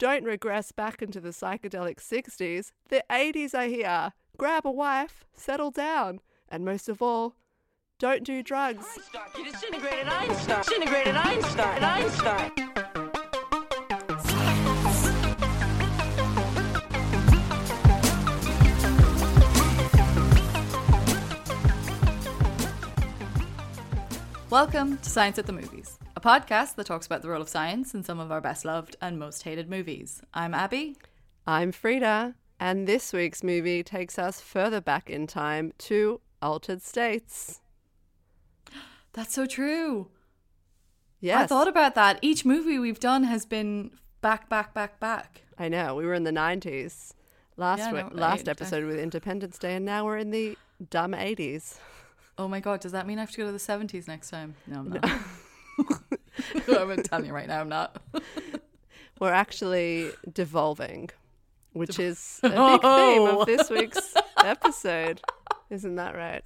Don't regress back into the psychedelic 60s. The 80s are here. Grab a wife, settle down, and most of all, don't do drugs. You disintegrated Einstein. Disintegrated Einstein. Einstein. Welcome to Science at the Movies, a podcast that talks about the role of science in some of our best loved and most hated movies. I'm Abby. I'm Frida, and this week's movie takes us further back in time to Altered States. That's so true. Yes. I thought about that. Each movie we've done has been back, back, back, back. I know. We were in the 90s last Yeah, week, know, last right. episode with Independence Day, and now we're in the dumb 80s. Oh my god, does that mean I have to go to the 70s next time? No, I'm not. I'm going to tell you right now, I'm not. We're actually devolving, which is a big theme Oh. of this week's episode. Isn't that right?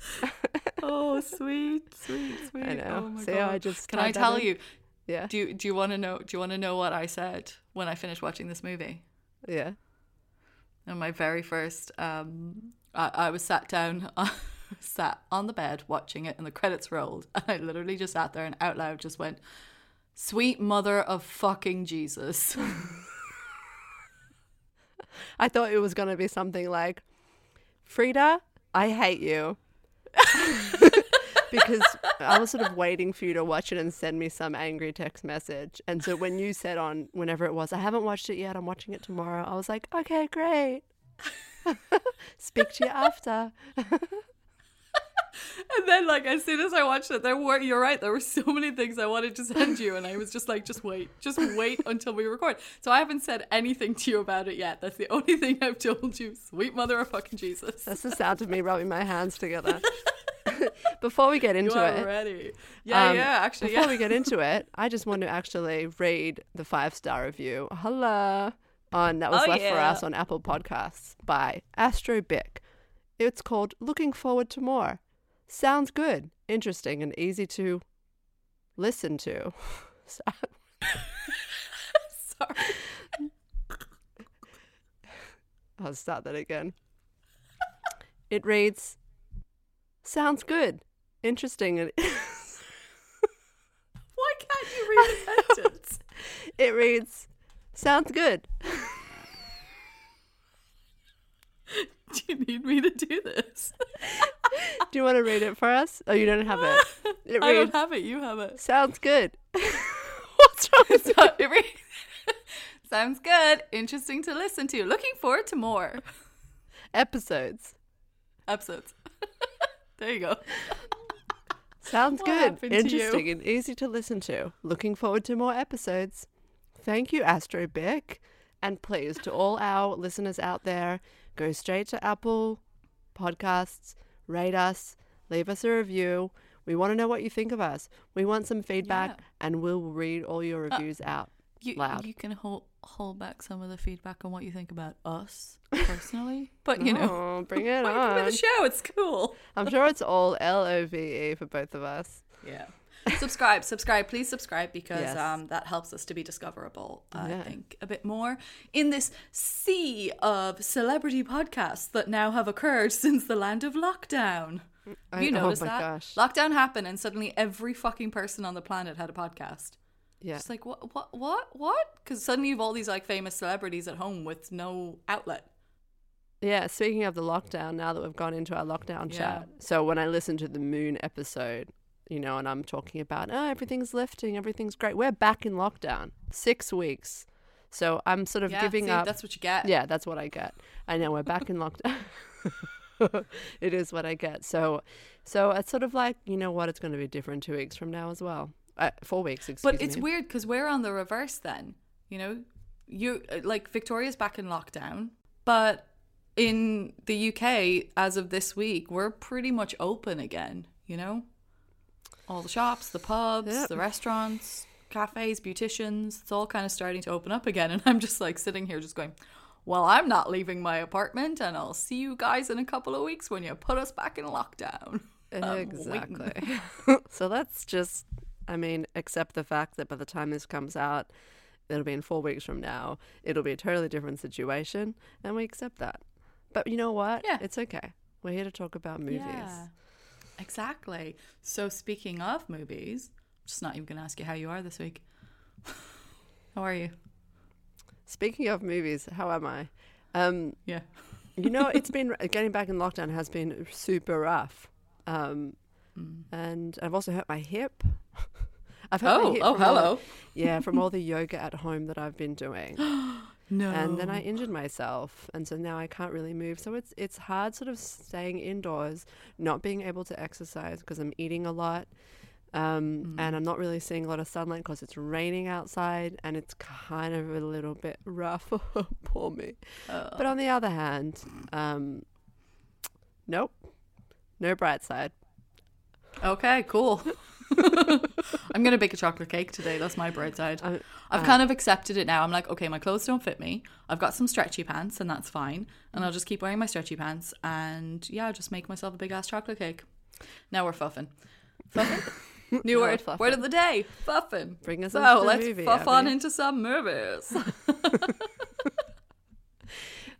Oh, sweet, sweet, sweet. I know. Oh my See I just Can I tell you? Yeah. Do you, do you want to know? Do you want to know what I said when I finished watching this movie? Yeah. And my very first, um, I, I was sat down, sat on the bed watching it, and the credits rolled, and I literally just sat there and out loud just went, "Sweet mother of fucking Jesus." I thought it was going to be something like, Frida, I hate you. because I was sort of waiting for you to watch it and send me some angry text message. And so when you said on whenever it was, I haven't watched it yet, I'm watching it tomorrow, I was like, okay, great. Speak to you after. And then, like, as soon as I watched it, there were, you're right, there were so many things I wanted to send you. And I was just like, just wait, just wait until we record. So I haven't said anything to you about it yet. That's the only thing I've told you. Sweet mother of fucking Jesus. That's the sound of me rubbing my hands together. Before we get into it, ready. Yeah, Um, yeah, actually, Before yeah. we get into it, I just want to actually read the five star review. Hello. On that was Oh, left for us on Apple Podcasts by Astro Bick. It's called Looking Forward to More. Sounds good, interesting, and easy to listen to. Sorry. I'll start that again. It reads Sounds good, interesting, and Why can't you read a sentence? it reads Sounds good. Do you need me to do this? Do you want to read it for us? Oh, you don't have it. It I don't have it. You have it. Sounds good. What's wrong with So it Sounds good. Interesting to listen to. Looking forward to more episodes? episodes. there you go. Sounds What good. happened to you? Interesting and easy to listen to. Looking forward to more episodes. Thank you, Astro Bick. And please, to all our listeners out there, go straight to Apple Podcasts, rate us, leave us a review. We want to know what you think of us. We want some feedback, Yeah. and we'll read all your uh, reviews out You, loud. you can hold hold back some of the feedback on what you think about us personally, but you know, Oh, bring it Wait, give me on. the show. It's cool. I'm sure it's all L O V E for both of us. Yeah. subscribe, subscribe, please subscribe because Yes. um, that helps us to be discoverable, I Yeah. think, a bit more in this sea of celebrity podcasts that now have occurred since the land of lockdown. I- you oh noticed my that? gosh. Lockdown happened and suddenly every fucking person on the planet had a podcast. Yeah. It's like, what, what, what, what? Because suddenly you've all these like famous celebrities at home with no outlet. Yeah, speaking of the lockdown, now that we've gone into our lockdown Yeah. chat, so when I listened to the moon episode, you know, and I'm talking about, oh, everything's lifting, everything's great. We're back in lockdown, six weeks. So I'm sort of Yeah, giving see, up. That's what you get. Yeah, that's what I get. I know we're back in lockdown. it is what I get. So, so it's sort of like, you know what, it's going to be different two weeks from now as well. Uh, four weeks, excuse But it's me. weird because we're on the reverse then. You know, you uh, like Victoria's back in lockdown, but in the UK as of this week, we're pretty much open again. You know, all the shops, the pubs, Yep. the restaurants, cafes, beauticians, it's all kind of starting to open up again. And I'm just like sitting here, just going. Well, I'm not leaving my apartment, and I'll see you guys in a couple of weeks when you put us back in lockdown. Exactly. so let's just, I mean, accept the fact that by the time this comes out, It'll be in four weeks from now. It'll be a totally different situation, and we accept that. But you know what? Yeah. It's okay. We're here to talk about movies. Yeah, exactly. So speaking of movies, I'm just not even going to ask you how you are this week. how are you? Speaking of movies, how am I? Um, Yeah. you know, it's been getting back in lockdown has been super rough, um, Mm. and I've also hurt my hip. I've hurt my Oh, hip oh, hello. yeah, from all the yoga at home that I've been doing. No. and then I injured myself, and so now I can't really move. So it's it's hard, sort of staying indoors, not being able to exercise because I'm eating a lot, um, and I'm not really seeing a lot of sunlight because it's raining outside, and it's kind of a little bit rough. Poor me. But on the other hand, um, nope, no bright side. Okay, cool. I'm gonna bake a chocolate cake today. That's my bright side. I- I've oh. kind of accepted it now. I'm like, okay, my clothes don't fit me. I've got some stretchy pants, and that's fine. And I'll just keep wearing my stretchy pants, and yeah, I'll just make myself a big ass chocolate cake. Now we're fuffing. Fuffing. New word. we're fuffing. Word of the day. Fuffing. Bring us so into the let's movie, fuff on into some movies.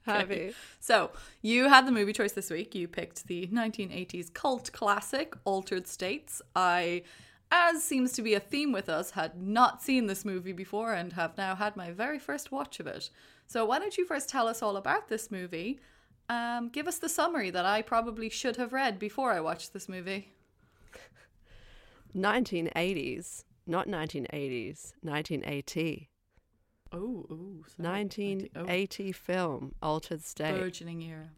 Heavy. So, you had the movie choice this week. You picked the 1980s cult classic, Altered States. I, as seems to be a theme with us, had not seen this movie before and have now had my very first watch of it. So, why don't you first tell us all about this movie? Um, give us the summary that I probably should have read before I watched this movie. 1980s, not 1980s, 1980. Oh, oh, 1980 film, Altered State. burgeoning era.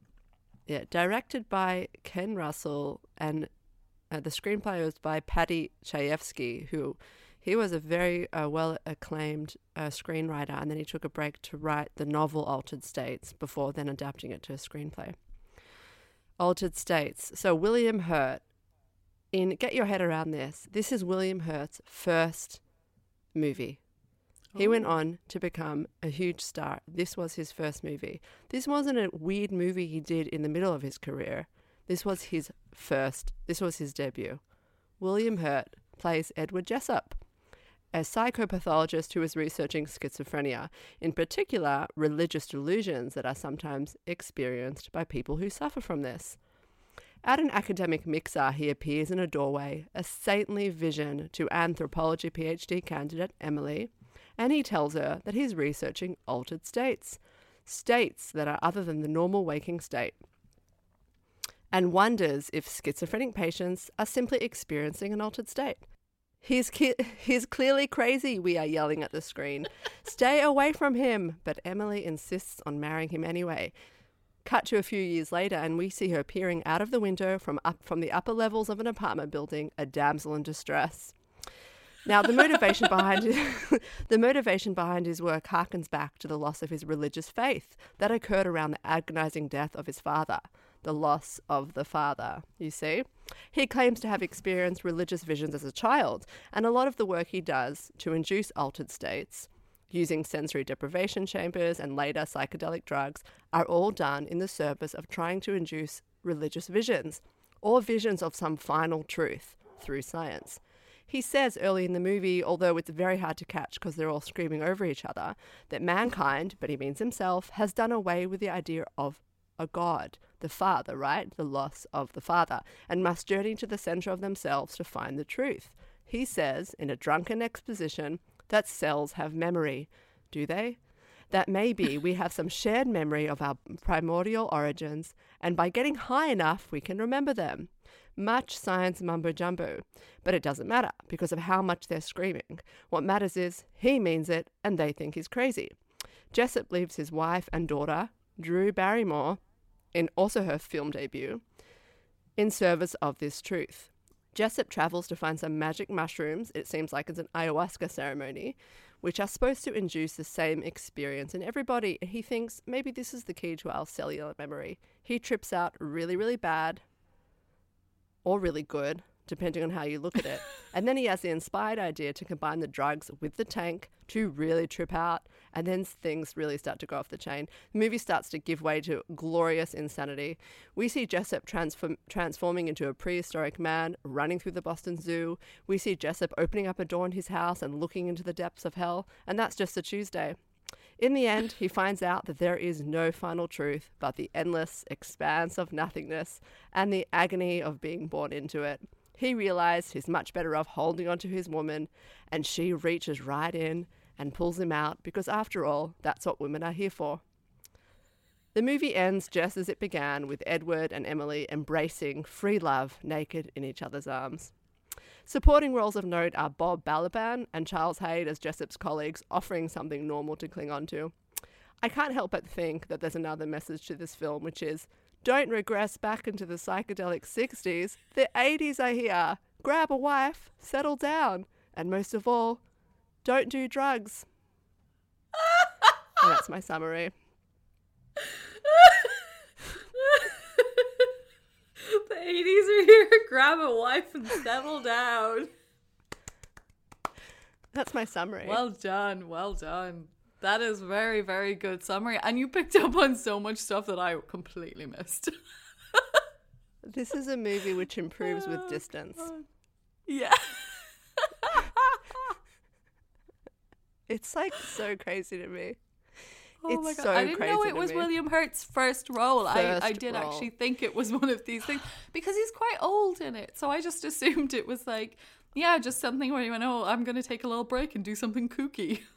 Yeah, directed by Ken Russell, and uh, the screenplay was by Paddy Chayefsky, who he was a very uh, well acclaimed uh, screenwriter, and then he took a break to write the novel Altered States before then adapting it to a screenplay. Altered States. So William Hurt. In get your head around this. This is William Hurt's first movie. He went oh. on to become a huge star. This was his first movie. This wasn't a weird movie he did in the middle of his career. This was his first, this was his debut. William Hurt plays Edward Jessup, a psychopathologist who is researching schizophrenia, in particular, religious delusions that are sometimes experienced by people who suffer from this. At an academic mixer, he appears in a doorway, a saintly vision to anthropology PhD candidate Emily, and he tells her that he's researching altered states, states that are other than the normal waking state, and wonders if schizophrenic patients are simply experiencing an altered state. He's, ki- he's clearly crazy, we are yelling at the screen. Stay away from him. But Emily insists on marrying him anyway. Cut to a few years later, and we see her peering out of the window from up from the upper levels of an apartment building, a damsel in distress. Now, the motivation behind his, the motivation behind his work harkens back to the loss of his religious faith that occurred around the agonizing death of his father. The loss of the father, you see. He claims to have experienced religious visions as a child, and a lot of the work he does to induce altered states, using sensory deprivation chambers and later psychedelic drugs, are all done in the service of trying to induce religious visions, or visions of some final truth through science. He says early in the movie, although it's very hard to catch because they're all screaming over each other, that mankind, but he means himself, has done away with the idea of a God, the Father, right? The loss of the Father, and must journey to the center of themselves to find the truth. He says, in a drunken exposition, that cells have memory. Do they? That maybe we have some shared memory of our primordial origins, and by getting high enough, we can remember them. Much science mumbo jumbo, but it doesn't matter because of how much they're screaming. What matters is he means it and they think he's crazy. Jessup leaves his wife and daughter, Drew Barrymore, in also her film debut, in service of this truth. Jessup travels to find some magic mushrooms, it seems like it's an ayahuasca ceremony, which are supposed to induce the same experience in everybody. He thinks maybe this is the key to our cellular memory. He trips out really, really bad, or really good, depending on how you look at it. and then he has the inspired idea to combine the drugs with the tank to really trip out And then things really start to go off the chain. The movie starts to give way to glorious insanity. We see Jessup transform- transforming into a prehistoric man, running through the Boston Zoo. We see Jessup opening up a door in his house and looking into the depths of hell. And that's just a Tuesday. In the end, he finds out that there is no final truth but the endless expanse of nothingness and the agony of being born into it. He realized he's much better off holding onto his woman, and she reaches right in and pulls him out because, after all, that's what women are here for. The movie ends just as it began, with Edward and Emily embracing free love naked in each other's arms. Supporting roles of note are Bob Balaban and Charles Haid as Jessup's colleagues, offering something normal to cling on to. I can't help but think that there's another message to this film, which is don't regress back into the psychedelic 60s. The 80s are here. Grab a wife, settle down, and most of all, don't do drugs. and that's my summary. the 80s are here. Grab a wife and settle down. That's my summary. Well done. Well done. That is very, very good summary. And you picked up on so much stuff that I completely missed. this is a movie which improves with oh, distance. yeah. It's like so crazy to me. Oh it's my God. so I didn't know it was me. William Hurt's first role. First I, I did role. actually think it was one of these things because he's quite old in it. So I just assumed it was like, yeah, just something where you went, oh, I'm going to take a little break and do something kooky.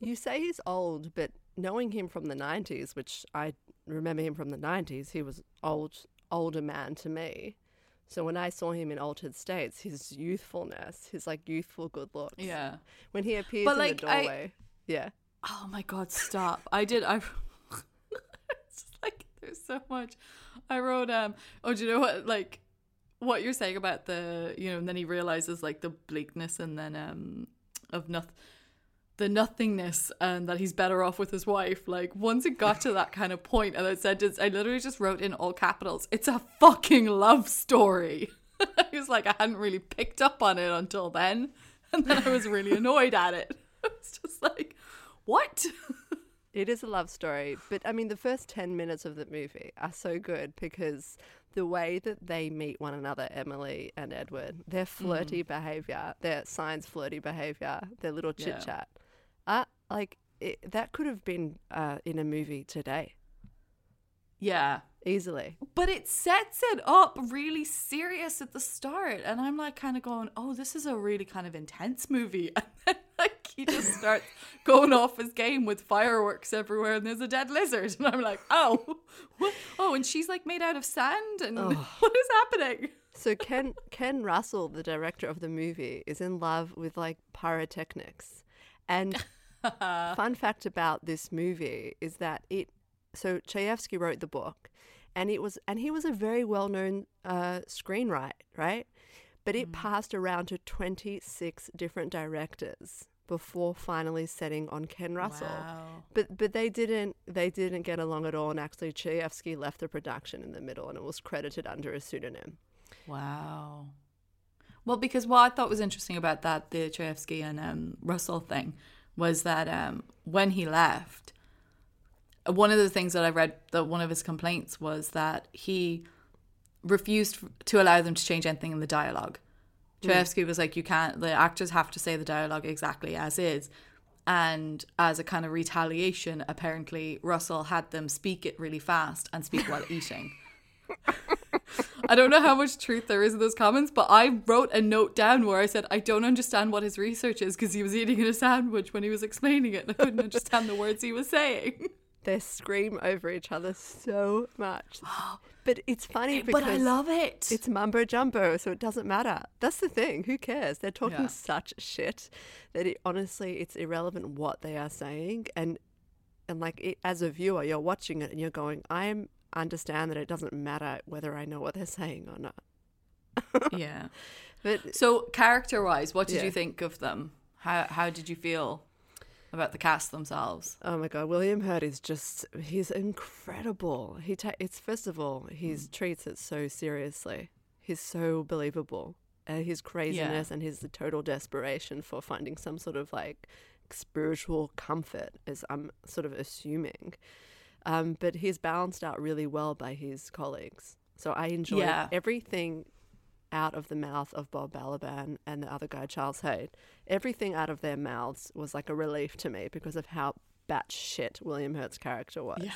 You say he's old, but knowing him from the 90s, which I remember him from the 90s, he was old, older man to me. So when I saw him in Altered States, his youthfulness, his like youthful good looks. Yeah. When he appears But, in like, the I- doorway. Yeah. Oh my god, stop. I did I it's just like there's so much. I wrote um oh do you know what like what you're saying about the you know, and then he realizes like the bleakness and then um of noth the nothingness and that he's better off with his wife. Like once it got to that kind of point and said just, I literally just wrote in all capitals, it's a fucking love story. I was like I hadn't really picked up on it until then. And then I was really annoyed at it. I was just like, what? It is a love story, but I mean, the first 10 minutes of the movie are so good because the way that they meet one another, Emily and Edward, their flirty behavior, their signs flirty behavior, their little chit chat, uh, like it, that could have been uh, in a movie today Yeah. easily. But it sets it up really serious at the start. And I'm like kind of going, oh, this is a really kind of intense movie. And then like he just starts going off his game with fireworks everywhere and there's a dead lizard. And I'm like, oh, what? Oh, and she's like made out of sand and what is happening? So Ken Ken Russell, the director of the movie, is in love with like pyrotechnics. And fun fact about this movie is that it so Chayefsky wrote the book and it was and he was a very well-known uh, screenwriter, right? But it passed around to 26 different directors before finally setting on Ken Russell. Wow. But but they didn't they didn't get along at all and actually Chayefsky left the production in the middle and it was credited under a pseudonym. Wow. Well, because what I thought was interesting about that, the Chayefsky and um, Russell thing, was that um, when he left, one of the things that I read that one of his complaints was that he refused to allow them to change anything in the dialogue. Hmm. Chayefsky was like, you can't, the actors have to say the dialogue exactly as is. And as a kind of retaliation, apparently Russell had them speak it really fast and speak while eating. I don't know how much truth there is in those comments, but I wrote a note down where I said I don't understand what his research is because he was eating a sandwich when he was explaining it and I couldn't understand the words he was saying. They scream over each other so much. But it's funny because But I love it. it's mumbo jumbo, so it doesn't matter. That's the thing. Who cares? They're talking Yeah. such shit that it, honestly, it's irrelevant what they are saying. And and like it, as a viewer, you're watching it and you're going, I understand that it doesn't matter whether I know what they're saying or not. yeah. But So character wise, what did Yeah. you think of them? How how did you feel about the cast themselves? Oh my god, William Hurt is just he's incredible. He ta- it's first of all, he treats it so seriously. He's so believable. His craziness and his total desperation for finding some sort of like spiritual comfort, as I'm sort of assuming. Um, but he's balanced out really well by his colleagues. So I enjoy Yeah. everything out of the mouth of Bob Balaban and the other guy, Charles Haid. Everything out of their mouths was like a relief to me because of how batshit William Hurt's character was. Yeah.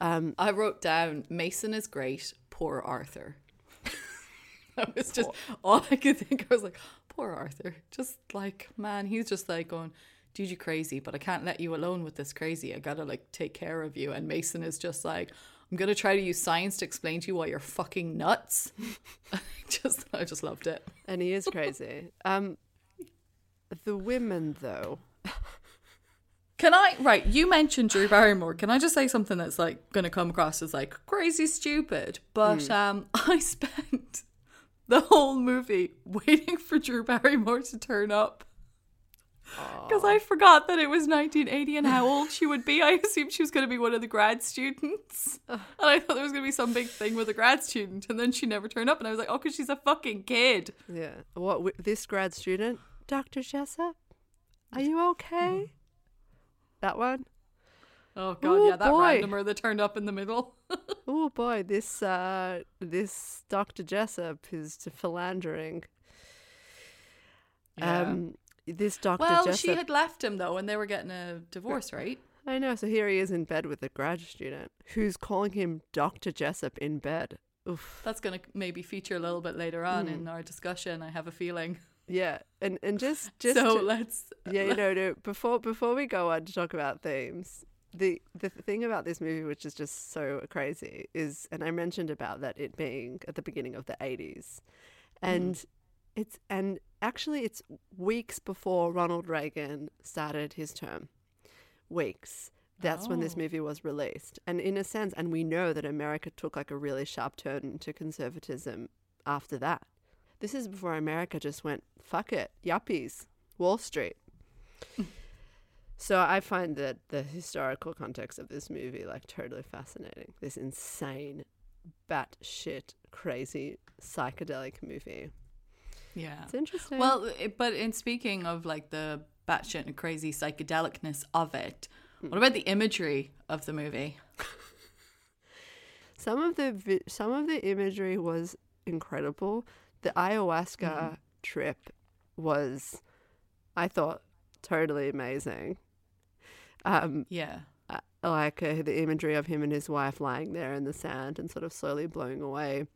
Um, I wrote down Mason is great, poor Arthur. that was just all I could think. I was like, poor Arthur. Just like, man, he's just like going, dude, you crazy, but I can't let you alone with this crazy. I gotta like take care of you. And Mason is just like, I'm gonna try to use science to explain to you why you're fucking nuts. just, I just loved it. and he is crazy. um, the women, though, Can I right? You mentioned Drew Barrymore. Can I just say something that's like going to come across as like crazy stupid? But um, I spent the whole movie waiting for Drew Barrymore to turn up because I forgot that it was 1980 and how old she would be. I assumed she was going to be one of the grad students, and I thought there was going to be some big thing with a grad student, and then she never turned up, and I was like, oh, because she's a fucking kid. yeah. What wi- this grad student, Doctor Jessup, are you okay? That one. Oh god, Ooh, yeah, that boy. randomer that turned up in the middle. Oh boy, this uh, this Doctor Jessup is to philandering. Yeah. Um, this Doctor Well, Jessup. she had left him though, and they were getting a divorce, right? I know. So here he is in bed with a grad student who's calling him Doctor Jessup in bed. Oof. That's going to maybe feature a little bit later on Hmm. in our discussion. I have a feeling. Yeah, and and just just so to- let's. yeah, you know, no, before before we go on to talk about themes, the the thing about this movie, which is just so crazy, is, and I mentioned about that it being at the beginning of the eighties, and it's and actually it's weeks before Ronald Reagan started his term, weeks. That's when this Oh. movie was released, and in a sense, and we know that America took like a really sharp turn to conservatism after that. This is before America just went, fuck it, yuppies, Wall Street. so I find that the historical context of this movie like totally fascinating. This insane, batshit, crazy, psychedelic movie. Yeah. It's interesting. Well, it, but in speaking of like the batshit and crazy psychedelicness of it, Hmm. what about the imagery of the movie? some of the vi- some of the imagery was incredible. The ayahuasca trip was, I thought, totally amazing. Um, Yeah. uh, like uh, the imagery of him and his wife lying there in the sand and sort of slowly blowing away.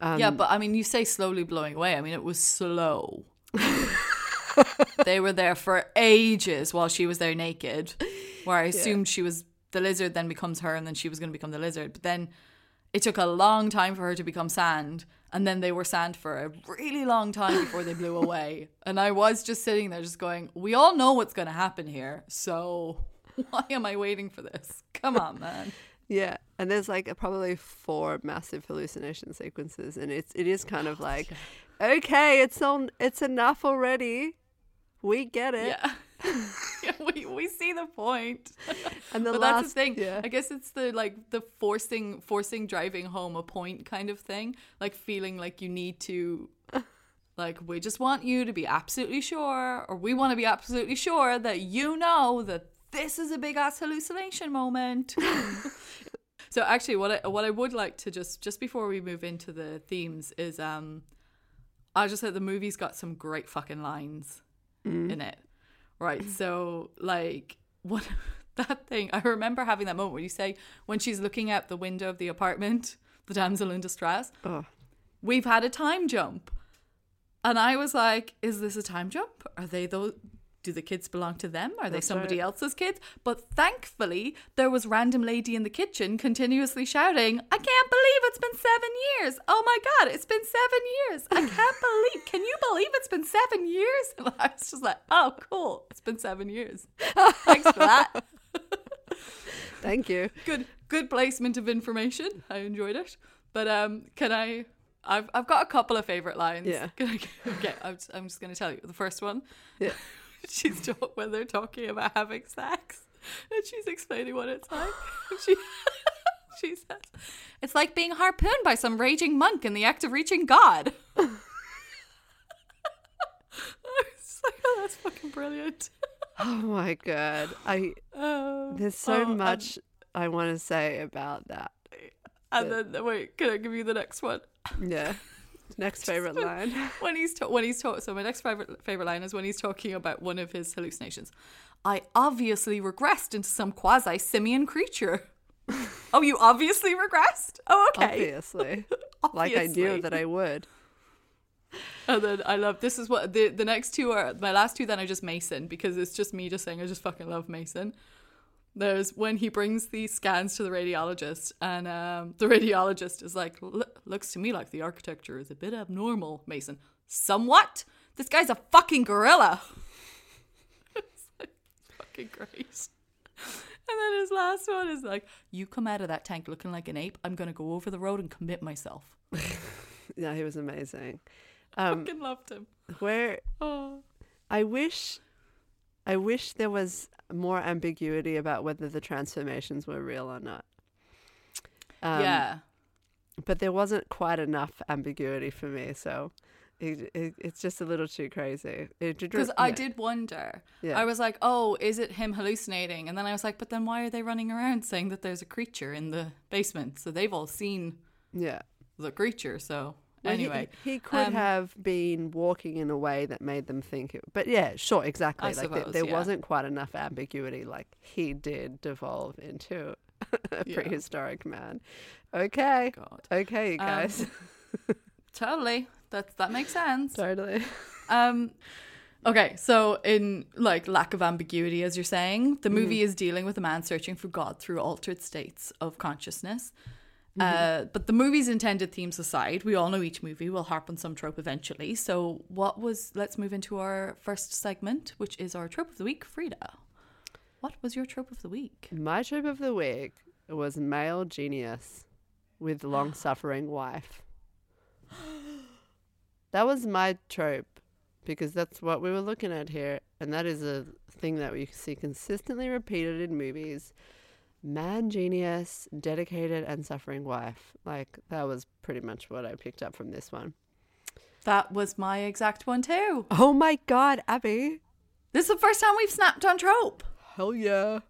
Um, yeah, but I mean, you say slowly blowing away. I mean, it was slow. they were there for ages while she was there naked, where I assumed she was the lizard, then becomes her, and then she was going to become the lizard. But then it took a long time for her to become sand, and then they were sand for a really long time before they blew away. And I was just sitting there, just going, "We all know what's going to happen here, so why am I waiting for this? Come on, man." Yeah, and there's like probably four massive hallucination sequences, and it's it is kind of like, okay, it's on, it's enough already. We get it. Yeah. yeah, we, we see the point. And the but last, that's the thing. Yeah. I guess it's the like the forcing forcing driving home a point kind of thing. Like feeling like you need to like we just want you to be absolutely sure or we want to be absolutely sure that you know that this is a big ass hallucination moment. So actually what I what I would like to just just before we move into the themes is um I just said the movie's got some great fucking lines in it. Right. So like what that thing I remember having that moment where you say when she's looking out the window of the apartment, the damsel in distress, Oh, we've had a time jump. And I was like, is this a time jump? Are they those do the kids belong to them? Are they That's somebody right. else's kids? But thankfully, there was random lady in the kitchen continuously shouting, I can't believe it's been seven years. Oh my God, it's been seven years. I can't believe, can you believe it's been seven years? And I was just like, oh, cool. It's been seven years. Thanks for that. thank you. good good placement of information. I enjoyed it. But um, can I? I've I've got a couple of favorite lines. Yeah. Can I, okay, I'm just, I'm just going to tell you the first one. Yeah. she's talk when they're talking about having sex, and she's explaining what it's like. She she says, "It's like being harpooned by some raging monk in the act of reaching God." I was like, oh, that's fucking brilliant. Oh my god. I Oh, there's so oh, and- much I want to say about that. And, then wait, can I give you the next one? Yeah. Next favorite line. when he's ta- when he's talking. So my next favorite favorite line is when he's talking about one of his hallucinations. I obviously regressed into some quasi simian creature. oh, you obviously regressed. Oh, okay. Obviously. Like I knew that I would. And then I love this is what the the next two are my last two then are just Mason because it's just me just saying I just fucking love Mason. There's when he brings these scans to the radiologist and um, the radiologist is like looks to me like the architecture is a bit abnormal Mason. Somewhat. This guy's a fucking gorilla. it's like fucking great. And then his last one is like, "You come out of that tank looking like an ape. I'm gonna go over the road and commit myself." Yeah, he was amazing. Um, fucking loved him. where Oh. I wish, I wish there was more ambiguity about whether the transformations were real or not. Um, yeah. but there wasn't quite enough ambiguity for me, so it, it, it's just a little too crazy. Because I did wonder. Yeah. I was like, oh, is it him hallucinating? And then I was like, but then why are they running around saying that there's a creature in the basement? So they've all seen yeah. the creature. So Well, he- anyway, he, could um, have been walking in a way that made them think it. But yeah, sure, exactly. I like there- suppose, there yeah. wasn't quite enough ambiguity. Like he did devolve into a Yeah. prehistoric man. Okay, God, okay, you Um, guys, totally. That that makes sense. totally. Um, okay, so in like lack of ambiguity, as you're saying, the movie is dealing with a man searching for God through altered states of consciousness. Uh, but the movie's intended themes aside, we all know each movie will harp on some trope eventually. So, what was? Let's move into our first segment, which is our trope of the week. Frida, what was your trope of the week? My trope of the week was male genius with long suffering wife. That was my trope because that's what we were looking at here. And that is a thing that we see consistently repeated in movies. Man genius, dedicated and suffering wife. Like that was pretty much what I picked up from this one. That was my exact one too. Oh my god, Abby. This is the first time we've snapped on trope. Hell yeah.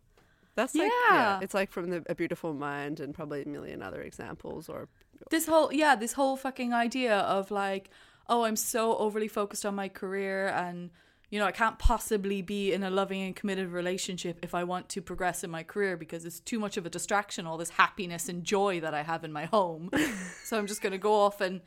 That's like yeah, Yeah. it's like from the A Beautiful Mind and probably a million other examples or this whole yeah this whole fucking idea of like oh i'm so overly focused on my career and you know i can't possibly be in a loving and committed relationship if i want to progress in my career because it's too much of a distraction all this happiness and joy that i have in my home. So i'm just going to go off and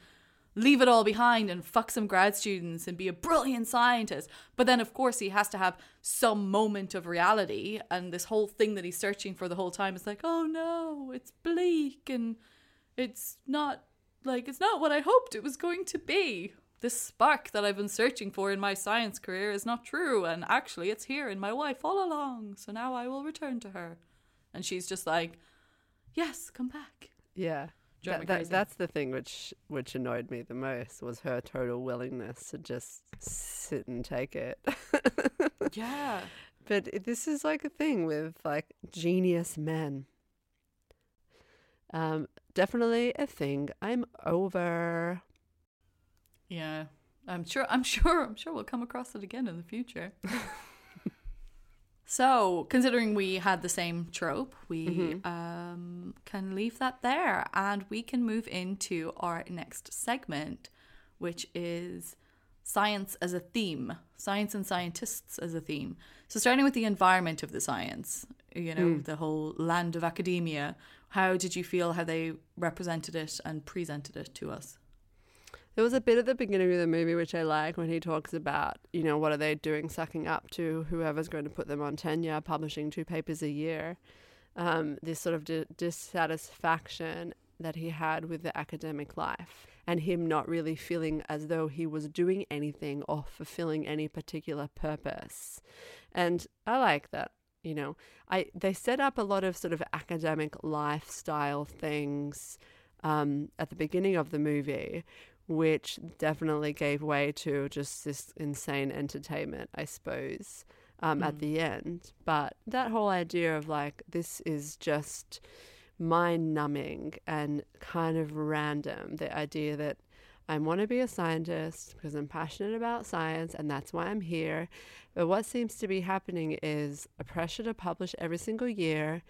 leave it all behind and fuck some grad students and be a brilliant scientist. But then of course he has to have some moment of reality. And this whole thing that he's searching for the whole time is like oh no it's bleak and it's not like it's not what I hoped it was going to be. This spark that I've been searching for in my science career is not true, and actually it's here in my wife all along. So now I will return to her. And she's just like, Yes, come back. Yeah. That, that, that's the thing which which annoyed me the most was her total willingness to just sit and take it. Yeah. but this is like a thing with like genius men. Um, definitely a thing I'm over. Yeah. I'm sure I'm sure I'm sure we'll come across it again in the future. so, considering we had the same trope, we um, can leave that there and we can move into our next segment, which is science as a theme, science and scientists as a theme. So, starting with the environment of the science, you know, the whole land of academia, how did you feel how they represented it and presented it to us? There was a bit at the beginning of the movie which I like when he talks about, you know, what are they doing, sucking up to whoever's going to put them on tenure, publishing two papers a year. Um, this sort of di- dissatisfaction that he had with the academic life, and him not really feeling as though he was doing anything or fulfilling any particular purpose. And I like that. You know, I they set up a lot of sort of academic lifestyle things um, at the beginning of the movie, which definitely gave way to just this insane entertainment, I suppose, um, at the end. But that whole idea of like, this is just mind numbing and kind of random, the idea that I want to be a scientist because I'm passionate about science and that's why I'm here. But what seems to be happening is a pressure to publish every single year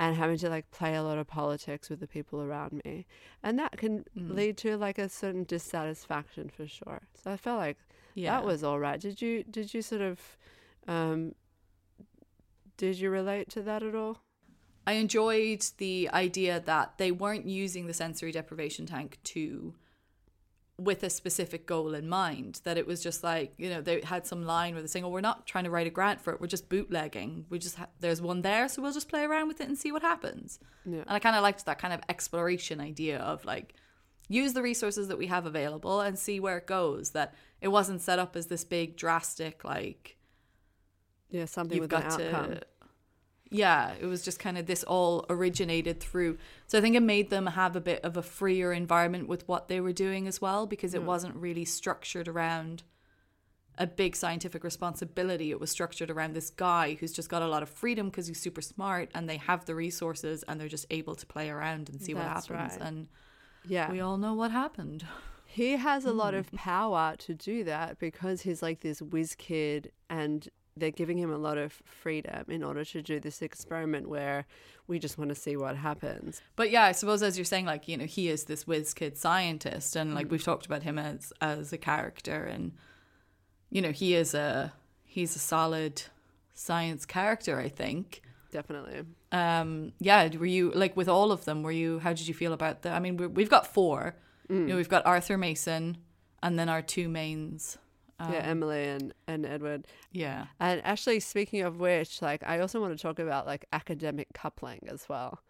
and having to like play a lot of politics with the people around me. And that can Mm. lead to like a certain dissatisfaction for sure. So I felt like Yeah. that was all right. Did you did you sort of um did you relate to that at all? I enjoyed the idea that they weren't using the sensory deprivation tank to with a specific goal in mind that it was just like you know they had some line where they're saying oh we're not trying to write a grant for it we're just bootlegging we just ha- there's one there so we'll just play around with it and see what happens Yeah. and i kind of liked that kind of exploration idea of like use the resources that we have available and see where it goes that it wasn't set up as this big drastic like Yeah, something you've with an got outcome. to yeah it was just kind of this all originated through so i think it made them have a bit of a freer environment with what they were doing as well because it mm. wasn't really structured around a big scientific responsibility it was structured around this guy who's just got a lot of freedom because he's super smart and they have the resources and they're just able to play around and see what happens right. and Yeah. we all know what happened He has a lot of power to do that because he's like this whiz kid and they're giving him a lot of freedom in order to do this experiment where we just want to see what happens. But yeah, I suppose as you're saying, like you know, he is this whiz kid scientist, and like we've talked about him as as a character, and you know, he is a he's a solid science character. I think. Definitely. Um, yeah, were you like with all of them? Were you? How did you feel about the? I mean, we're, we've got four. You know, we've got Arthur Mason, and then our two mains. Um, yeah, Emily and, and Edward. yeah. And actually, speaking of which, like I also want to talk about like academic coupling as well,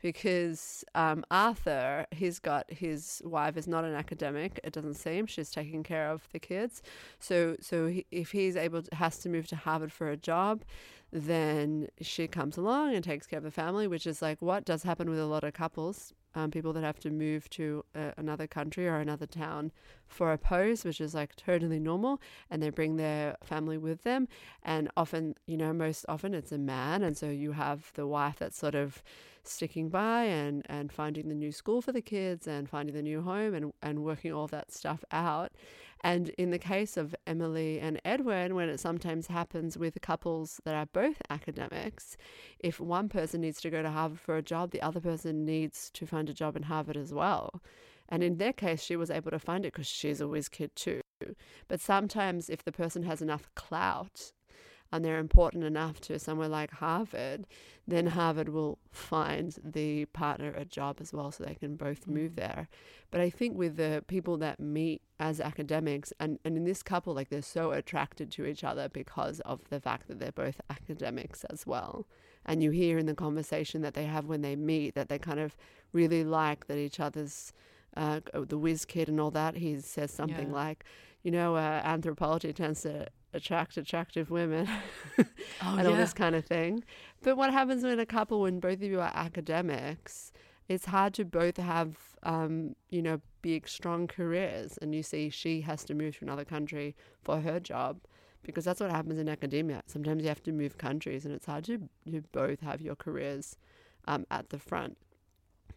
because um, Arthur, he's got his wife is not an academic. It doesn't seem she's taking care of the kids, so so he, if he's able to, has to move to Harvard for a job, then she comes along and takes care of the family, which is like what does happen with a lot of couples. Um, people that have to move to uh, another country or another town for a post, which is like totally normal, and they bring their family with them. And often, you know, most often it's a man, and so you have the wife that's sort of sticking by and, and finding the new school for the kids and finding the new home and, and working all that stuff out. And in the case of Emily and Edwin, when it sometimes happens with couples that are both academics, if one person needs to go to Harvard for a job, the other person needs to find a job in Harvard as well. And in their case, she was able to find it because she's a whiz kid too. But sometimes, if the person has enough clout and they're important enough to somewhere like Harvard, then Harvard will find the partner a job as well so they can both move there. But I think with the people that meet as academics, and, and in this couple, like they're so attracted to each other because of the fact that they're both academics as well. And you hear in the conversation that they have when they meet that they kind of really like that each other's uh, the whiz kid and all that. He says something Yeah. like, you know, uh, anthropology tends to attract attractive women Oh, and all this kind of thing. But what happens when a couple, when both of you are academics, it's hard to both have, um, you know, big, strong careers. And you see, she has to move to another country for her job because that's what happens in academia. Sometimes you have to move countries, and it's hard to, to both have your careers um, at the front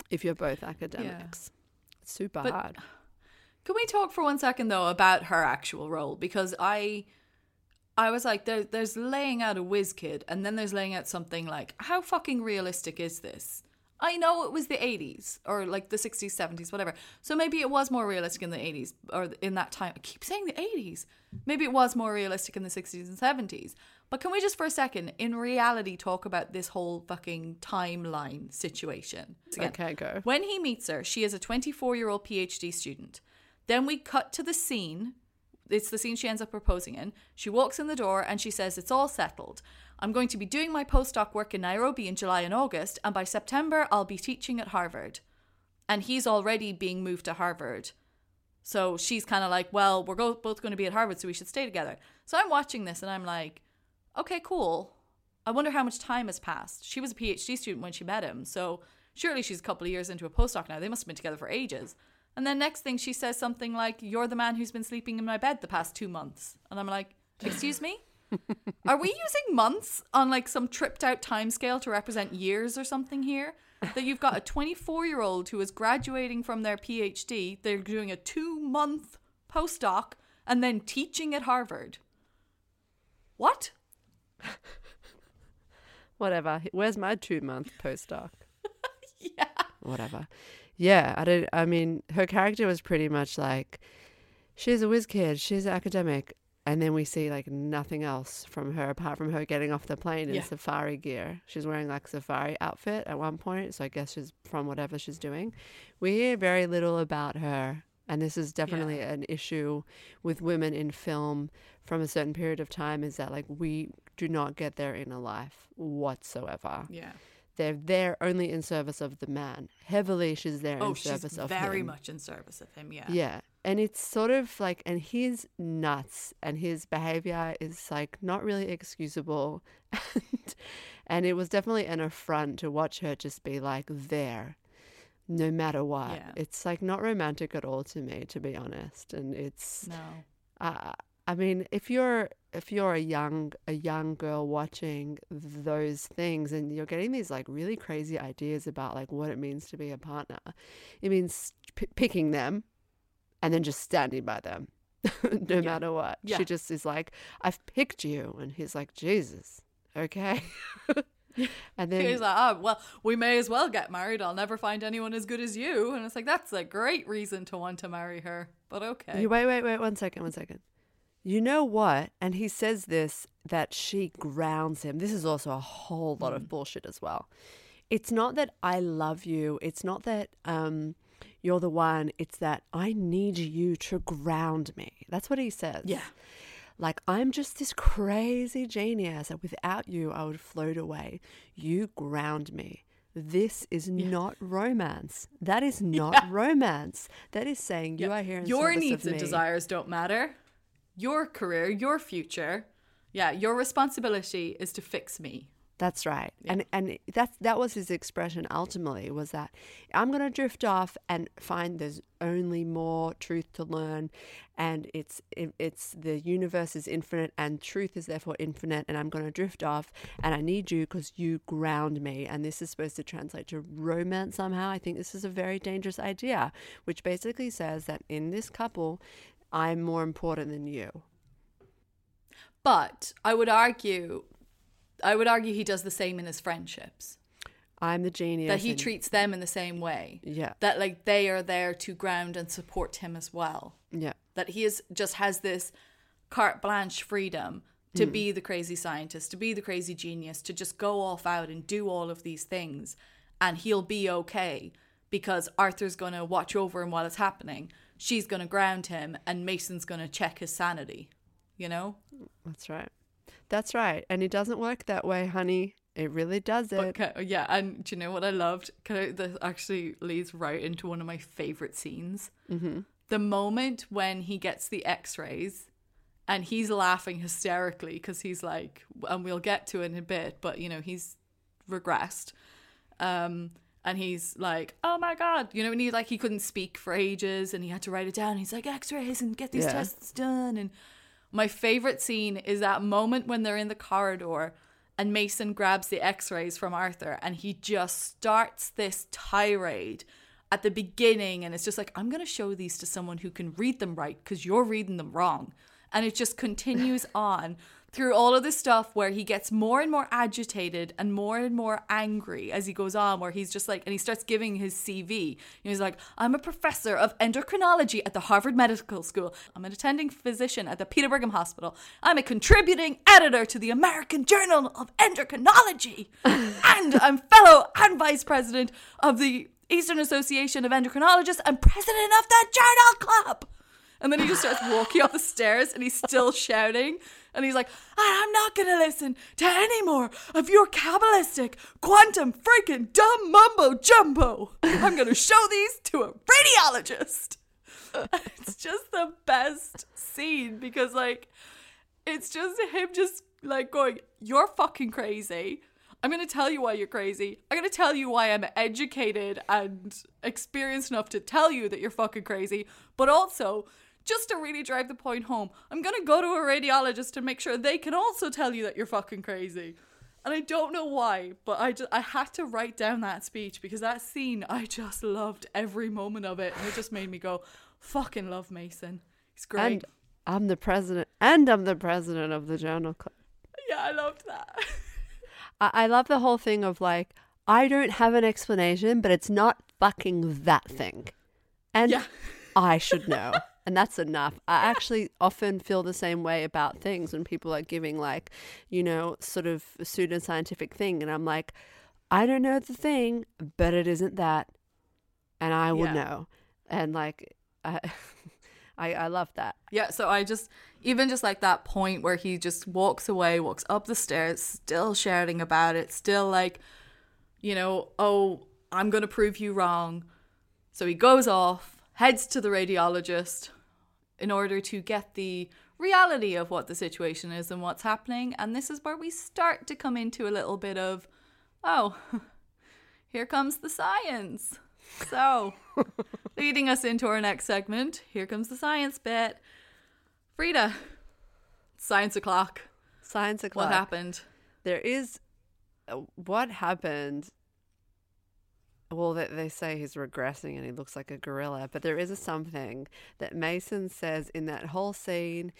if you're both academics. It's super But- hard. Can we talk for one second though about her actual role? Because I I was like, there, there's laying out a whiz kid, and then there's laying out something like, how fucking realistic is this? I know it was the 80s or like the 60s, 70s, whatever. So maybe it was more realistic in the 80s or in that time. I keep saying the 80s. Maybe it was more realistic in the 60s and 70s. But can we just for a second, in reality, talk about this whole fucking timeline situation? Again, Okay, go. when he meets her, she is a 24 year old PhD student. Then we cut to the scene. It's the scene she ends up proposing in. She walks in the door and she says, It's all settled. I'm going to be doing my postdoc work in Nairobi in July and August, and by September, I'll be teaching at Harvard. And he's already being moved to Harvard. So she's kind of like, Well, we're both going to be at Harvard, so we should stay together. So I'm watching this and I'm like, Okay, cool. I wonder how much time has passed. She was a PhD student when she met him, so surely she's a couple of years into a postdoc now. They must have been together for ages. And then next thing she says something like, You're the man who's been sleeping in my bed the past two months. And I'm like, Excuse me? Are we using months on like some tripped out timescale to represent years or something here? That you've got a 24 year old who is graduating from their PhD, they're doing a two month postdoc, and then teaching at Harvard. What? Whatever. Where's my two month postdoc? Yeah. Whatever. Yeah, I don't. I mean, her character was pretty much like she's a whiz kid, she's an academic, and then we see like nothing else from her apart from her getting off the plane in Yeah. safari gear. She's wearing like safari outfit at one point, so I guess she's from whatever she's doing. We hear very little about her, and this is definitely an issue with women in film from a certain period of time. Is that like we do not get their inner life whatsoever. Yeah. They're there only in service of the man. Heavily, she's there Oh, in service of him. very much in service of him. Yeah. Yeah. And it's sort of like, and he's nuts, and his behavior is like not really excusable. And, and it was definitely an affront to watch her just be like there, no matter what. Yeah. It's like not romantic at all to me, to be honest. And it's, No. uh, I mean, if you're if you're a young a young girl watching those things and you're getting these like really crazy ideas about like what it means to be a partner, it means p- picking them and then just standing by them, no matter what. Yeah. She just is like, "I've picked you," and he's like, "Jesus, okay." and then He's like, oh, well, we may as well get married. I'll never find anyone as good as you. And it's like, that's a great reason to want to marry her. But okay. You wait, wait, wait, one second, one second. You know what? And he says this that she grounds him. This is also a whole lot of bullshit as well. It's not that I love you. It's not that um, you're the one. It's that I need you to ground me. That's what he says. Yeah. Like, I'm just this crazy genius that without you, I would float away. You ground me. This is not romance. That is not romance. That is saying you are here in your needs and desires don't matter. Your career, your future. Yeah, your responsibility is to fix me. That's right. And and that's that was his expression ultimately was that I'm going to drift off and find there's only more truth to learn and it's it, it's the universe is infinite and truth is therefore infinite and I'm going to drift off and I need you cuz you ground me and this is supposed to translate to romance somehow. I think this is a very dangerous idea which basically says that in this couple I'm more important than you. But I would argue I would argue he does the same in his friendships. I'm the genius. that he and- treats them in the same way. Yeah. That like they are there to ground and support him as well. Yeah. That he is just has this carte blanche freedom to mm. be the crazy scientist, to be the crazy genius, to just go off out and do all of these things and he'll be okay because Arthur's going to watch over him while it's happening. She's going to ground him and Mason's going to check his sanity, you know? That's right. That's right. And it doesn't work that way, honey. It really doesn't. Yeah, and do you know what I loved? I, this actually leads right into one of my favorite scenes. Mm-hmm. The moment when he gets the X-rays, and he's laughing hysterically because he's like, and we'll get to it in a bit, but you know he's regressed, um, and he's like, oh my god, you know, and he like he couldn't speak for ages, and he had to write it down. He's like X-rays and get these Yeah. tests done, and my favorite scene is that moment when they're in the corridor and Mason grabs the x rays from Arthur and he just starts this tirade at the beginning. And it's just like, I'm going to show these to someone who can read them right because you're reading them wrong. And it just continues on through all of this stuff where he gets more and more agitated and more and more angry as he goes on, where he's just like, and he starts giving his CV. He's like, I'm a professor of endocrinology at the Harvard Medical School. I'm an attending physician at the Peter Brigham Hospital. I'm a contributing editor to the American Journal of Endocrinology. and I'm fellow and vice president of the Eastern Association of Endocrinologists and president of the Journal Club. And then he just starts walking up the stairs and he's still shouting. And he's like, I'm not going to listen to any more of your Kabbalistic, quantum, freaking dumb mumbo jumbo. I'm going to show these to a radiologist. it's just the best scene because, like, it's just him just like going, You're fucking crazy. I'm going to tell you why you're crazy. I'm going to tell you why I'm educated and experienced enough to tell you that you're fucking crazy, but also just to really drive the point home, I'm gonna go to a radiologist to make sure they can also tell you that you're fucking crazy. And I don't know why, but I just I had to write down that speech because that scene I just loved every moment of it, and it just made me go, "Fucking love Mason. He's great." And I'm the president, and I'm the president of the Journal Club. yeah, I loved that. I, I love the whole thing of like, I don't have an explanation, but it's not fucking that thing. And Yeah. I should know. And that's enough. I actually often feel the same way about things when people are giving, like, you know, sort of a pseudoscientific thing. And I'm like, I don't know the thing, but it isn't that. And I will Yeah. know. And like, I, I, I love that. Yeah, so I just even just like that point where he just walks away, walks up the stairs, still shouting about it, still like, you know, oh, I'm gonna prove you wrong. So he goes off, heads to the radiologist in order to get the reality of what the situation is and what's happening. And this is where we start to come into a little bit of, oh, here comes the science. So, leading us into our next segment, here comes the science bit. Frida, science o'clock. Science o'clock. What happened? There is uh, what happened. Well, they, they say he's regressing and he looks like a gorilla, but there is a something that Mason says in that whole scene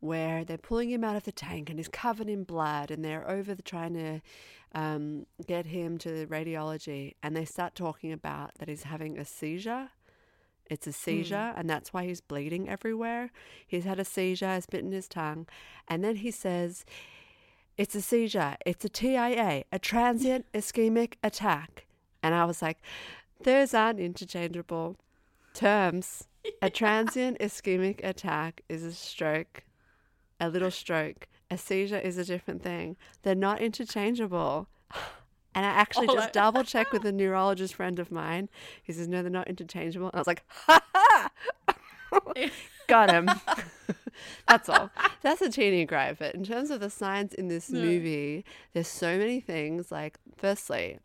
where they're pulling him out of the tank and he's covered in blood and they're over the trying to um, get him to radiology and they start talking about that he's having a seizure. It's a seizure, and that's why he's bleeding everywhere. He's had a seizure, has bitten his tongue, and then he says, it's a seizure. It's a TIA, a transient ischemic attack. And I was like, those aren't interchangeable terms. A transient ischemic attack is a stroke, a little stroke. A seizure is a different thing. They're not interchangeable. And I actually Oh, just I- double checked with a neurologist friend of mine. He says, no, they're not interchangeable. And I was like, ha ha! Got him. That's all. That's a teeny cry. But in terms of the science in this movie, there's so many things. Like, firstly,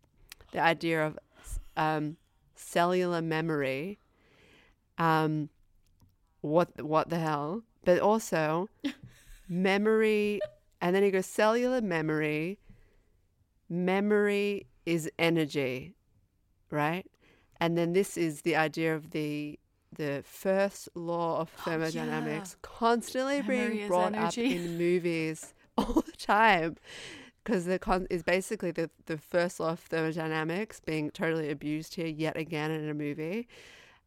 the idea of um, cellular memory. Um, what what the hell? But also memory, and then he goes cellular memory. Memory is energy, right? And then this is the idea of the the first law of thermodynamics constantly Oh, Memory being brought up in movies all the time because the con is basically the the first law of thermodynamics being totally abused here yet again in a movie.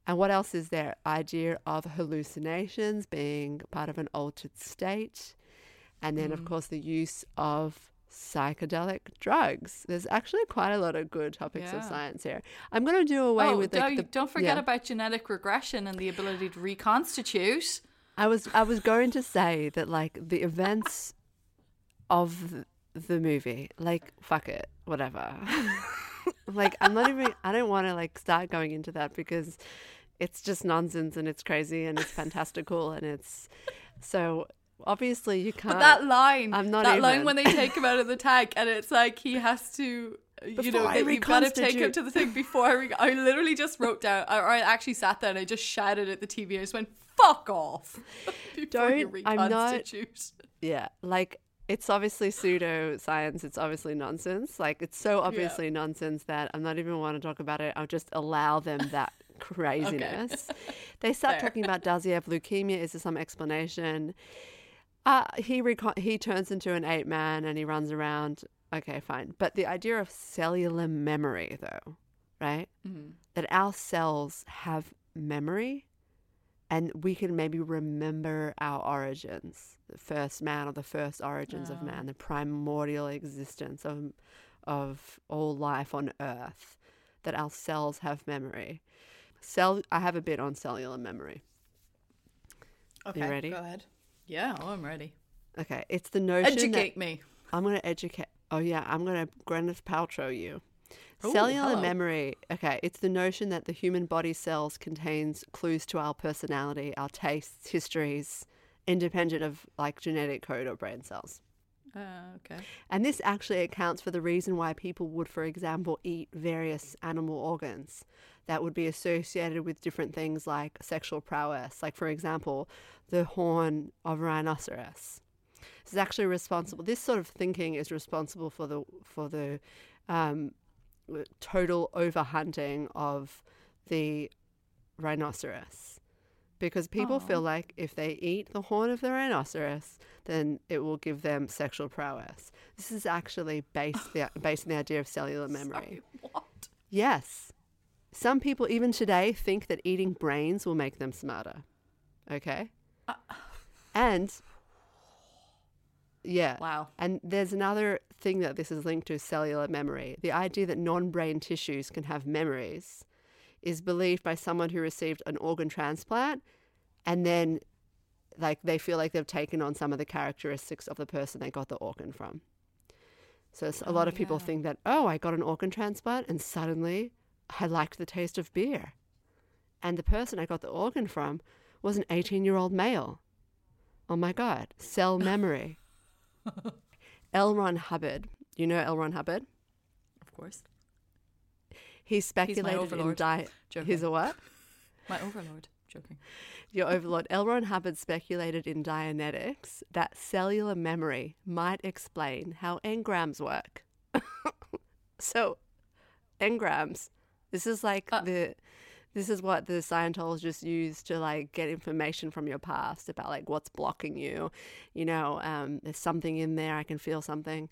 And what else is there? Idea of hallucinations being part of an altered state, and then Mm. of course the use of psychedelic drugs. There's actually quite a lot of good topics of science here. I'm going to do away oh, with don't, the don't forget yeah. about genetic regression and the ability to reconstitute. I was I was going to say that like the events of the movie, like fuck it, whatever. like I'm not even I don't want to like start going into that because it's just nonsense and it's crazy and it's fantastical and it's so obviously you can't But that line, I'm not that line when they take him out of the tank, and it's like he has to, you Before know, I that you've got to take him to the thing before I. Re- I literally just wrote down, or I actually sat there and I just shouted at the TV. I just went, "Fuck off!" you Don't- I'm not- Yeah, like it's obviously pseudo science. It's obviously nonsense. Like it's so obviously nonsense that I'm not even want to talk about it. I'll just allow them that craziness. They start Fair. talking about does he have leukemia? Is there some explanation? Uh, he recon- he turns into an ape man and he runs around. Okay, fine. But the idea of cellular memory, though, right? That our cells have memory and we can maybe remember our origins the first man or the first origins of man the primordial existence of of all life on earth that our cells have memory cell i have a bit on cellular memory Okay, ready? Go ahead. Yeah, oh, I'm ready. okay it's the notion Educate me. i'm going to educate oh yeah i'm going to gwyneth paltrow you Ooh, Cellular hello. memory. Okay, it's the notion that the human body cells contains clues to our personality, our tastes, histories, independent of like genetic code or brain cells. Uh, okay. And this actually accounts for the reason why people would, for example, eat various animal organs that would be associated with different things like sexual prowess. Like, for example, the horn of a rhinoceros. This is actually responsible. This sort of thinking is responsible for the for the um, total overhunting of the rhinoceros because people feel like if they eat the horn of the rhinoceros, then it will give them sexual prowess. This is actually based the, based on the idea of cellular memory. What? Yes, some people even today think that eating brains will make them smarter. Okay, uh, and yeah, Wow. and there's another thing that this is linked to cellular memory. The idea that non brain tissues can have memories is believed by someone who received an organ transplant and then like they feel like they've taken on some of the characteristics of the person they got the organ from. So a lot of oh, people yeah. think that, oh, I got an organ transplant and suddenly I liked the taste of beer. And the person I got the organ from was an 18 year old male. Oh my God, cell memory. L. Ron Hubbard, you know L. Ron Hubbard? Of course. He speculated in overlord. di- Joking. He's a what? My overlord. Joking. Your overlord. L. Ron Hubbard speculated in Dianetics that cellular memory might explain how engrams work. so, engrams. This is like Uh. the. This is what the Scientologists use to like get information from your past about like what's blocking you. You know, um, there's something in there. I can feel something.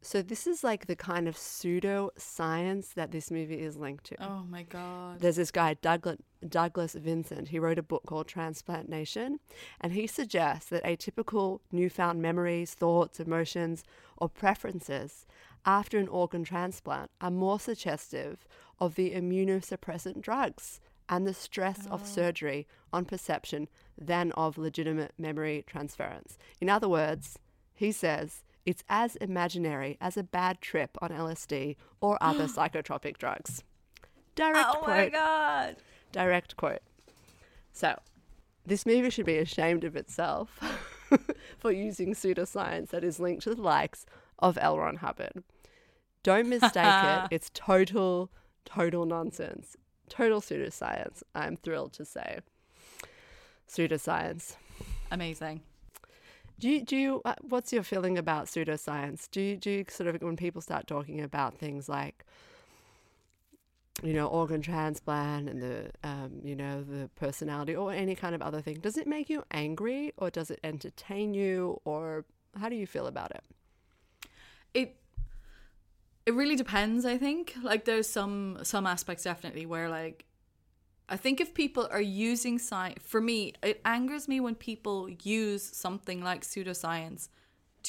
So this is like the kind of pseudo science that this movie is linked to. Oh my god. There's this guy, Douglas, Douglas Vincent. He wrote a book called Transplant Nation, and he suggests that atypical newfound memories, thoughts, emotions, or preferences after an organ transplant are more suggestive of the immunosuppressant drugs and the stress of oh. surgery on perception than of legitimate memory transference. In other words, he says it's as imaginary as a bad trip on LSD or other psychotropic drugs. Direct Oh quote. my god. Direct quote. So, this movie should be ashamed of itself for using pseudoscience that is linked to the likes of L. Ron Hubbard. Don't mistake it. It's total, total nonsense. Total pseudoscience, I'm thrilled to say. Pseudoscience. Amazing. Do you, do you, uh, what's your feeling about pseudoscience? Do you, do you sort of, when people start talking about things like, you know, organ transplant and the, um, you know, the personality or any kind of other thing, does it make you angry or does it entertain you or how do you feel about it? It it really depends, I think. Like there's some some aspects definitely where like I think if people are using science for me, it angers me when people use something like pseudoscience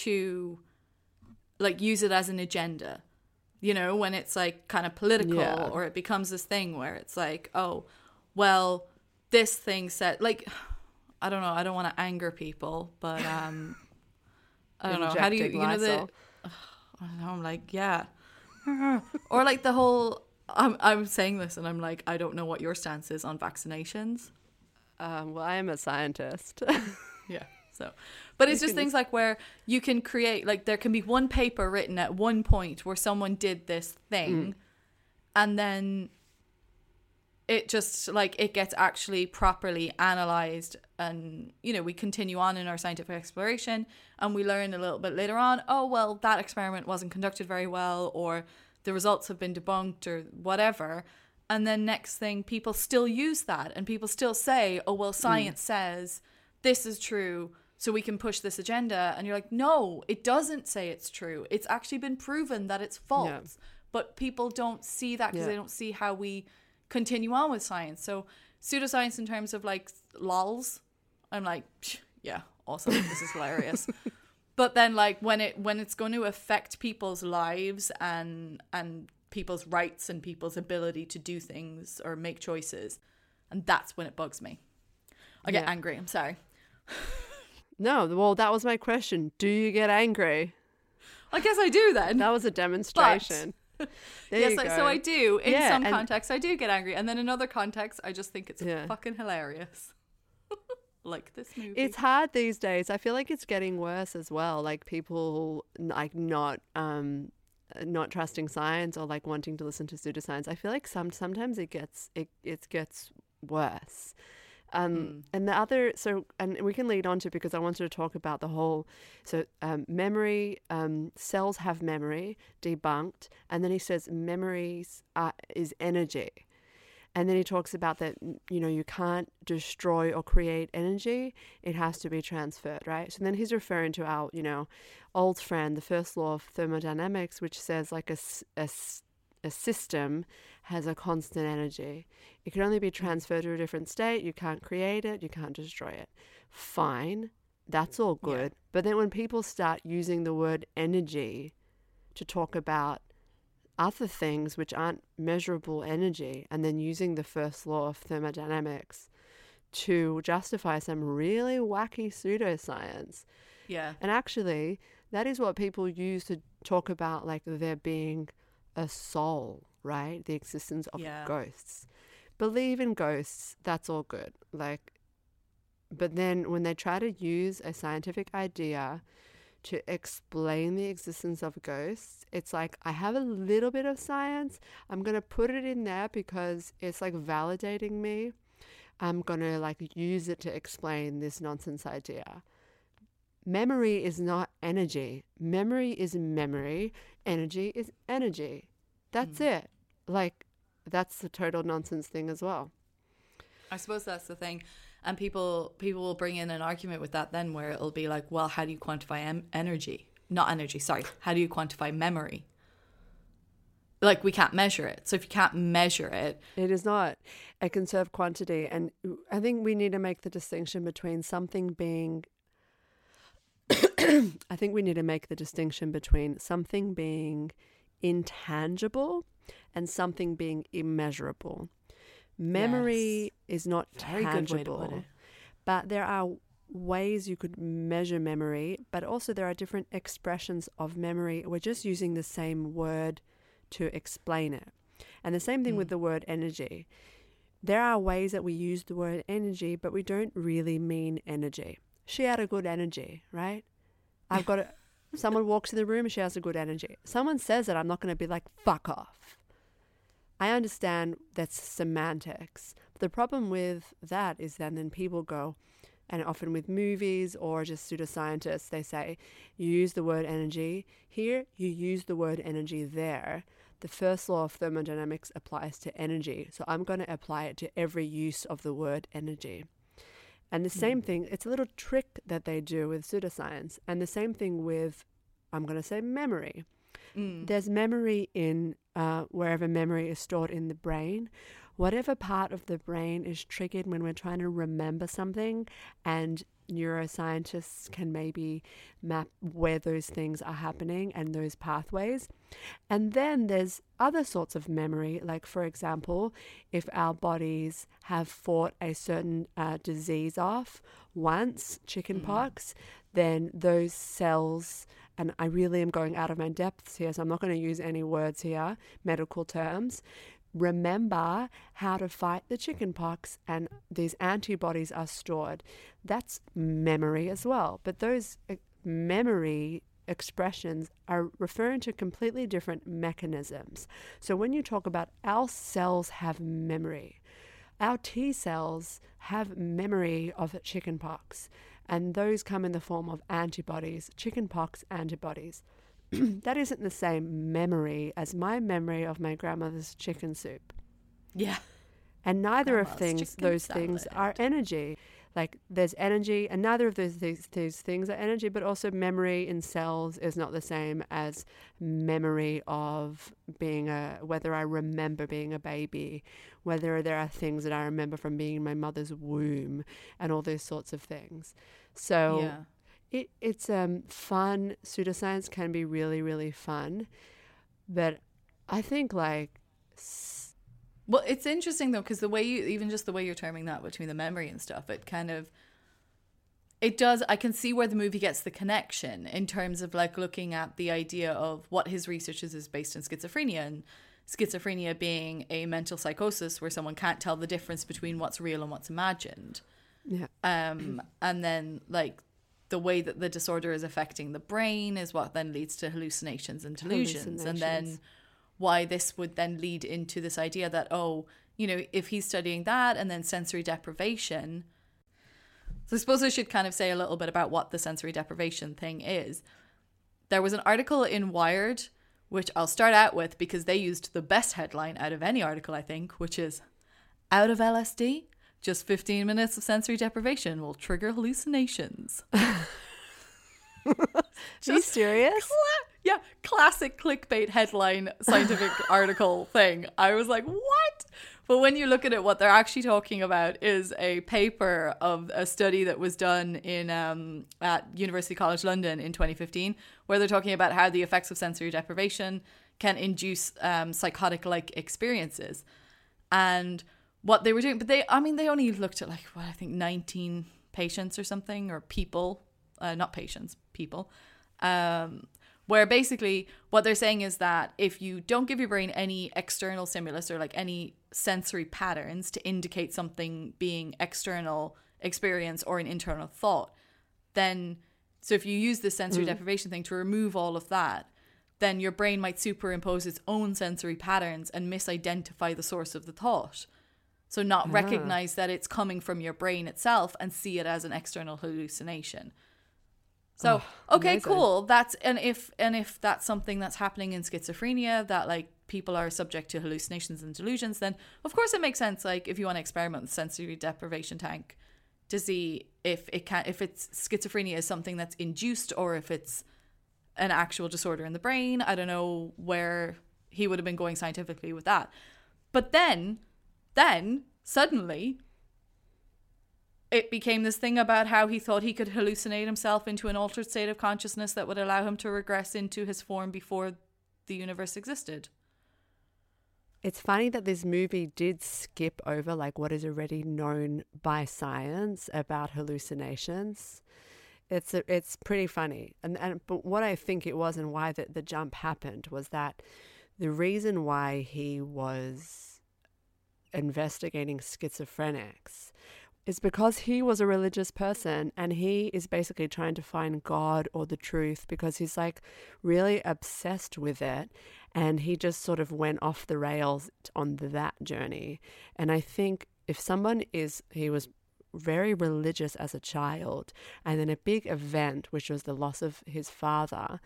to like use it as an agenda. You know, when it's like kind of political Yeah. or it becomes this thing where it's like, oh, well, this thing said like I don't know, I don't want to anger people, but um I don't know. How do you you know the. I know, I'm like, yeah. or like the whole I'm I'm saying this and I'm like, I don't know what your stance is on vaccinations. Um, well, I am a scientist. Yeah. So but it's just things like where you can create like there can be one paper written at one point where someone did this thing and then it just like it gets actually properly analyzed and you know we continue on in our scientific exploration and we learn a little bit later on oh well that experiment wasn't conducted very well or the results have been debunked or whatever. And then next thing people still use that and people still say oh well mm. science says this is true so we can push this agenda. And you're like no it doesn't say it's true. It's actually been proven that it's false. But people don't see that because Yeah. they don't see how we continue on with science. So pseudoscience in terms of like lols, I'm like, "Psh, yeah, awesome. This is hilarious. but then like when it when it's going to affect people's lives and and people's rights and people's ability to do things or make choices, and that's when it bugs me. I get Yeah. angry. I'm sorry. no, well, that was my question. Do you get angry? I guess I do then. That was a demonstration. Yes, you I, go. so I do. In Yeah, some contexts, I do get angry, and then in other contexts, I just think it's Yeah. fucking hilarious. like this movie. It's hard these days. I feel like it's getting worse as well. Like people like not um not trusting science or like wanting to listen to pseudoscience. I feel like some sometimes it gets it it gets worse. Um, And the other, so, and we can lead on to because I wanted to talk about the whole, so um, memory, um, cells have memory, debunked. And then he says memories are, is energy. And then he talks about that, mm, you know, you can't destroy or create energy. It has to be transferred, right? So then he's referring to our, you know, old friend, the first law of thermodynamics, which says like a a system has a constant energy. It can only be transferred to a different state. You can't create it. You can't destroy it. Fine. That's all Yeah. good. But then when people start using the word energy to talk about other things which aren't measurable energy and then using the first law of thermodynamics to justify some really wacky pseudoscience. yeah. And actually, that is what people use to talk about like there being a soul, right? The existence of Yeah. ghosts. Believe in ghosts, that's all good. Like but then when they try to use a scientific idea to explain the existence of ghosts, it's like I have a little bit of science. I'm going to put it in there because it's like validating me. I'm going to like use it to explain this nonsense idea. Memory is not energy. Memory is memory. Energy is energy. That's mm. it. Like, that's the total nonsense thing as well. I suppose that's the thing. And people people will bring in an argument with that then where it'll be like, well, how do you quantify em- energy? Not energy, sorry. How do you quantify memory? Like we can't measure it. So if you can't measure it, It is not a conserved quantity. And I think we need to make the distinction between something being. I think we need to make the distinction between something being intangible and something being immeasurable. Memory is not Very good way to put tangible, but there are ways you could measure memory, but also there are different expressions of memory. We're just using the same word to explain it. And the same thing with hmm. the word energy. There are ways that we use the word energy, but we don't really mean energy. She had a good energy, right? I've got a, someone walks in the room and she has a good energy. Someone says it, I'm not going to be like, fuck off. I understand that's semantics. The problem with that is then then people go, and often with movies or just pseudoscientists, they say, you use the word energy here, you use the word energy there. The first law of thermodynamics applies to energy. So I'm going to apply it to every use of the word energy. And the same hmm. thing, it's a little trick that they do with pseudoscience. And the same thing with, I'm going to say, memory. Mm. There's memory in uh, wherever memory is stored in the brain. Whatever part of the brain is triggered when we're trying to remember something, and neuroscientists can maybe map where those things are happening and those pathways. And then there's other sorts of memory, like, for example, if our bodies have fought a certain uh, disease off once, chickenpox, then those cells, and I really am going out of my depths here, so I'm not going to use any words here, medical terms. Remember how to fight the chickenpox, and these antibodies are stored. That's memory as well. But those uh, memory expressions are referring to completely different mechanisms. So when you talk about our cells have memory, our T cells have memory of chickenpox, and those come in the form of antibodies, chickenpox antibodies. that isn't the same memory as my memory of my grandmother's chicken soup. yeah. And neither of things, those things are energy. Like there's energy, and neither of those these, these things are energy, but also memory in cells is not the same as memory of being a, whether I remember being a baby, whether there are things that I remember from being in my mother's womb, and all those sorts of things. So yeah. it, it's um, fun. Pseudoscience can be really, really fun. But I think, like, Well, it's interesting though because the way you even just the way you're terming that between the memory and stuff, it kind of it does. I can see where the movie gets the connection in terms of like looking at the idea of what his research is is based on schizophrenia and schizophrenia being a mental psychosis where someone can't tell the difference between what's real and what's imagined. Yeah. Um, and then like the way that the disorder is affecting the brain is what then leads to hallucinations and delusions. And then Hallucinations. Why this would then lead into this idea that, oh, you know, if he's studying that and then sensory deprivation. So I suppose I should kind of say a little bit about what the sensory deprivation thing is. There was an article in Wired, which I'll start out with because they used the best headline out of any article, I think, which is Out of LSD, just 15 minutes of sensory deprivation will trigger hallucinations. Are you serious? Yeah, classic clickbait headline scientific article thing. I was like, what? But when you look at it, what they're actually talking about is a paper of a study that was done in um, at University College London in 2015, where they're talking about how the effects of sensory deprivation can induce um, psychotic-like experiences, and what they were doing. But they, I mean, they only looked at like what I think 19 patients or something, or people, uh, not patients, people. Um, where basically what they're saying is that if you don't give your brain any external stimulus or like any sensory patterns to indicate something being external experience or an internal thought, then so if you use the sensory mm. deprivation thing to remove all of that, then your brain might superimpose its own sensory patterns and misidentify the source of the thought. So not ah. recognize that it's coming from your brain itself and see it as an external hallucination. So oh, okay, amazing. cool. That's and if and if that's something that's happening in schizophrenia that like people are subject to hallucinations and delusions, then of course it makes sense. Like if you want to experiment with sensory deprivation tank to see if it can if it's schizophrenia is something that's induced or if it's an actual disorder in the brain. I don't know where he would have been going scientifically with that. But then then suddenly it became this thing about how he thought he could hallucinate himself into an altered state of consciousness that would allow him to regress into his form before the universe existed. It's funny that this movie did skip over like what is already known by science about hallucinations. It's a, it's pretty funny, and and but what I think it was and why the, the jump happened was that the reason why he was investigating schizophrenics is because he was a religious person and he is basically trying to find God or the truth because he's like really obsessed with it and he just sort of went off the rails on that journey. And I think if someone is, he was very religious as a child, and then a big event, which was the loss of his father,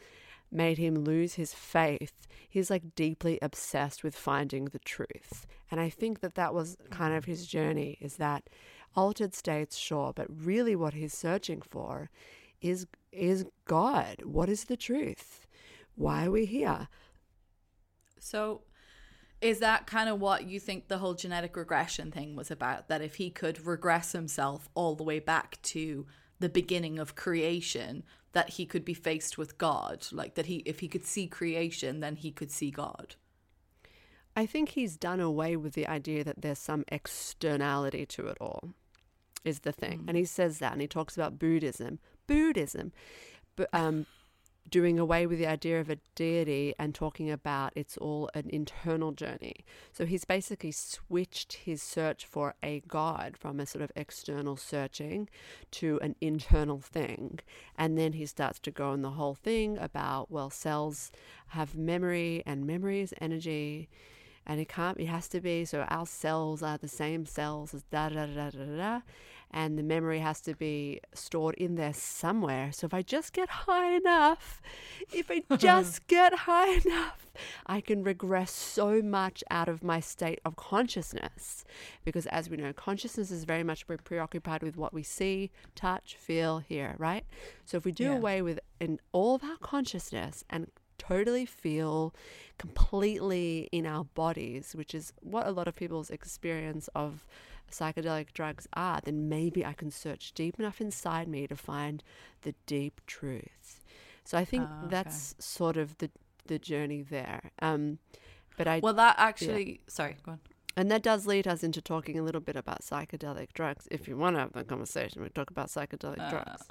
made him lose his faith. He's like deeply obsessed with finding the truth. And I think that that was kind of his journey is that altered states, sure, but really what he's searching for is is God. What is the truth? Why are we here? So is that kind of what you think the whole genetic regression thing was about that if he could regress himself all the way back to the beginning of creation that he could be faced with God like that he if he could see creation then he could see God I think he's done away with the idea that there's some externality to it all, is the thing. And he says that and he talks about Buddhism. Buddhism. But um doing away with the idea of a deity and talking about it's all an internal journey. So he's basically switched his search for a God from a sort of external searching to an internal thing. And then he starts to go on the whole thing about, well, cells have memory and memory is energy and it can't it has to be so our cells are the same cells as da da da da da da and the memory has to be stored in there somewhere. So if i just get high enough if i just get high enough i can regress so much out of my state of consciousness. Because as we know consciousness is very much pre- preoccupied with what we see touch feel hear right? So if we do Yeah. away with in all of our consciousness and totally feel completely in our bodies, which is what a lot of people's experience of psychedelic drugs are, then maybe I can search deep enough inside me to find the deep truth. So I think Ah, okay. that's sort of the the journey there. Um, but I well that actually sorry go on and that does lead us into talking a little bit about psychedelic drugs. If you want to have the conversation, we talk about psychedelic Uh, drugs.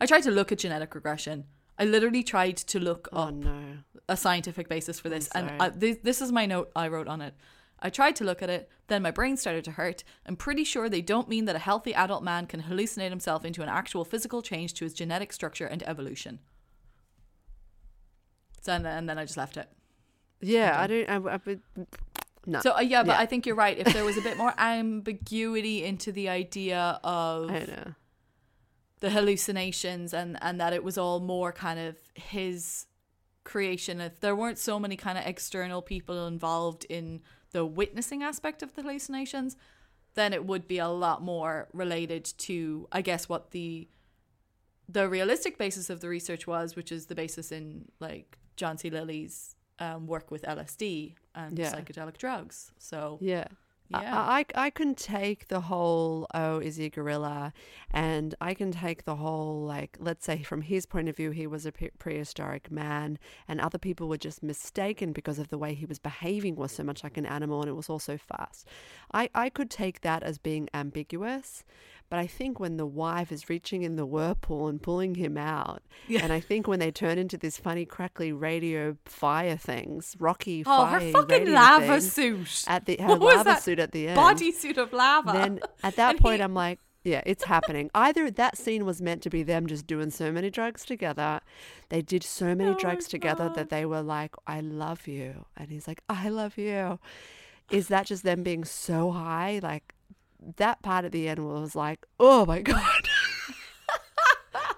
I tried to look at genetic regression I literally tried to look Oh up no. a scientific basis for this and. I, this, this is my note I wrote on it I tried to look at it, then my brain started to hurt. I'm pretty sure they don't mean that a healthy adult man can hallucinate himself into an actual physical change to his genetic structure and evolution. So, and, and then I just left it. Yeah, I don't. I, I would. No. So uh, yeah, but Yeah. I think you're right. If there was a bit more ambiguity into the idea of the hallucinations and and that it was all more kind of his creation if there weren't so many kind of external people involved in the witnessing aspect of the hallucinations then it would be a lot more related to i guess what the the realistic basis of the research was which is the basis in like john c lilly's um, work with lsd and Yeah. psychedelic drugs so Yeah. Yeah. I, I I can take the whole oh is he a gorilla, and I can take the whole like let's say from his point of view he was a pre- prehistoric man, and other people were just mistaken because of the way he was behaving was so much like an animal and it was also fast. I I could take that as being ambiguous, but I think when the wife is reaching in the whirlpool and pulling him out, and I think when they turn into this funny crackly radio fire things, rocky fire. oh her fucking lava suit at the her What was lava suit at the end. bodysuit of lava Then at that And point, he- I'm like, yeah, it's happening. Either that scene was meant to be them just doing so many drugs together, they did so many drugs together that they were like, I love you, and he's like, I love you. Is that just them being so high? Like that part at the end was like, oh my god.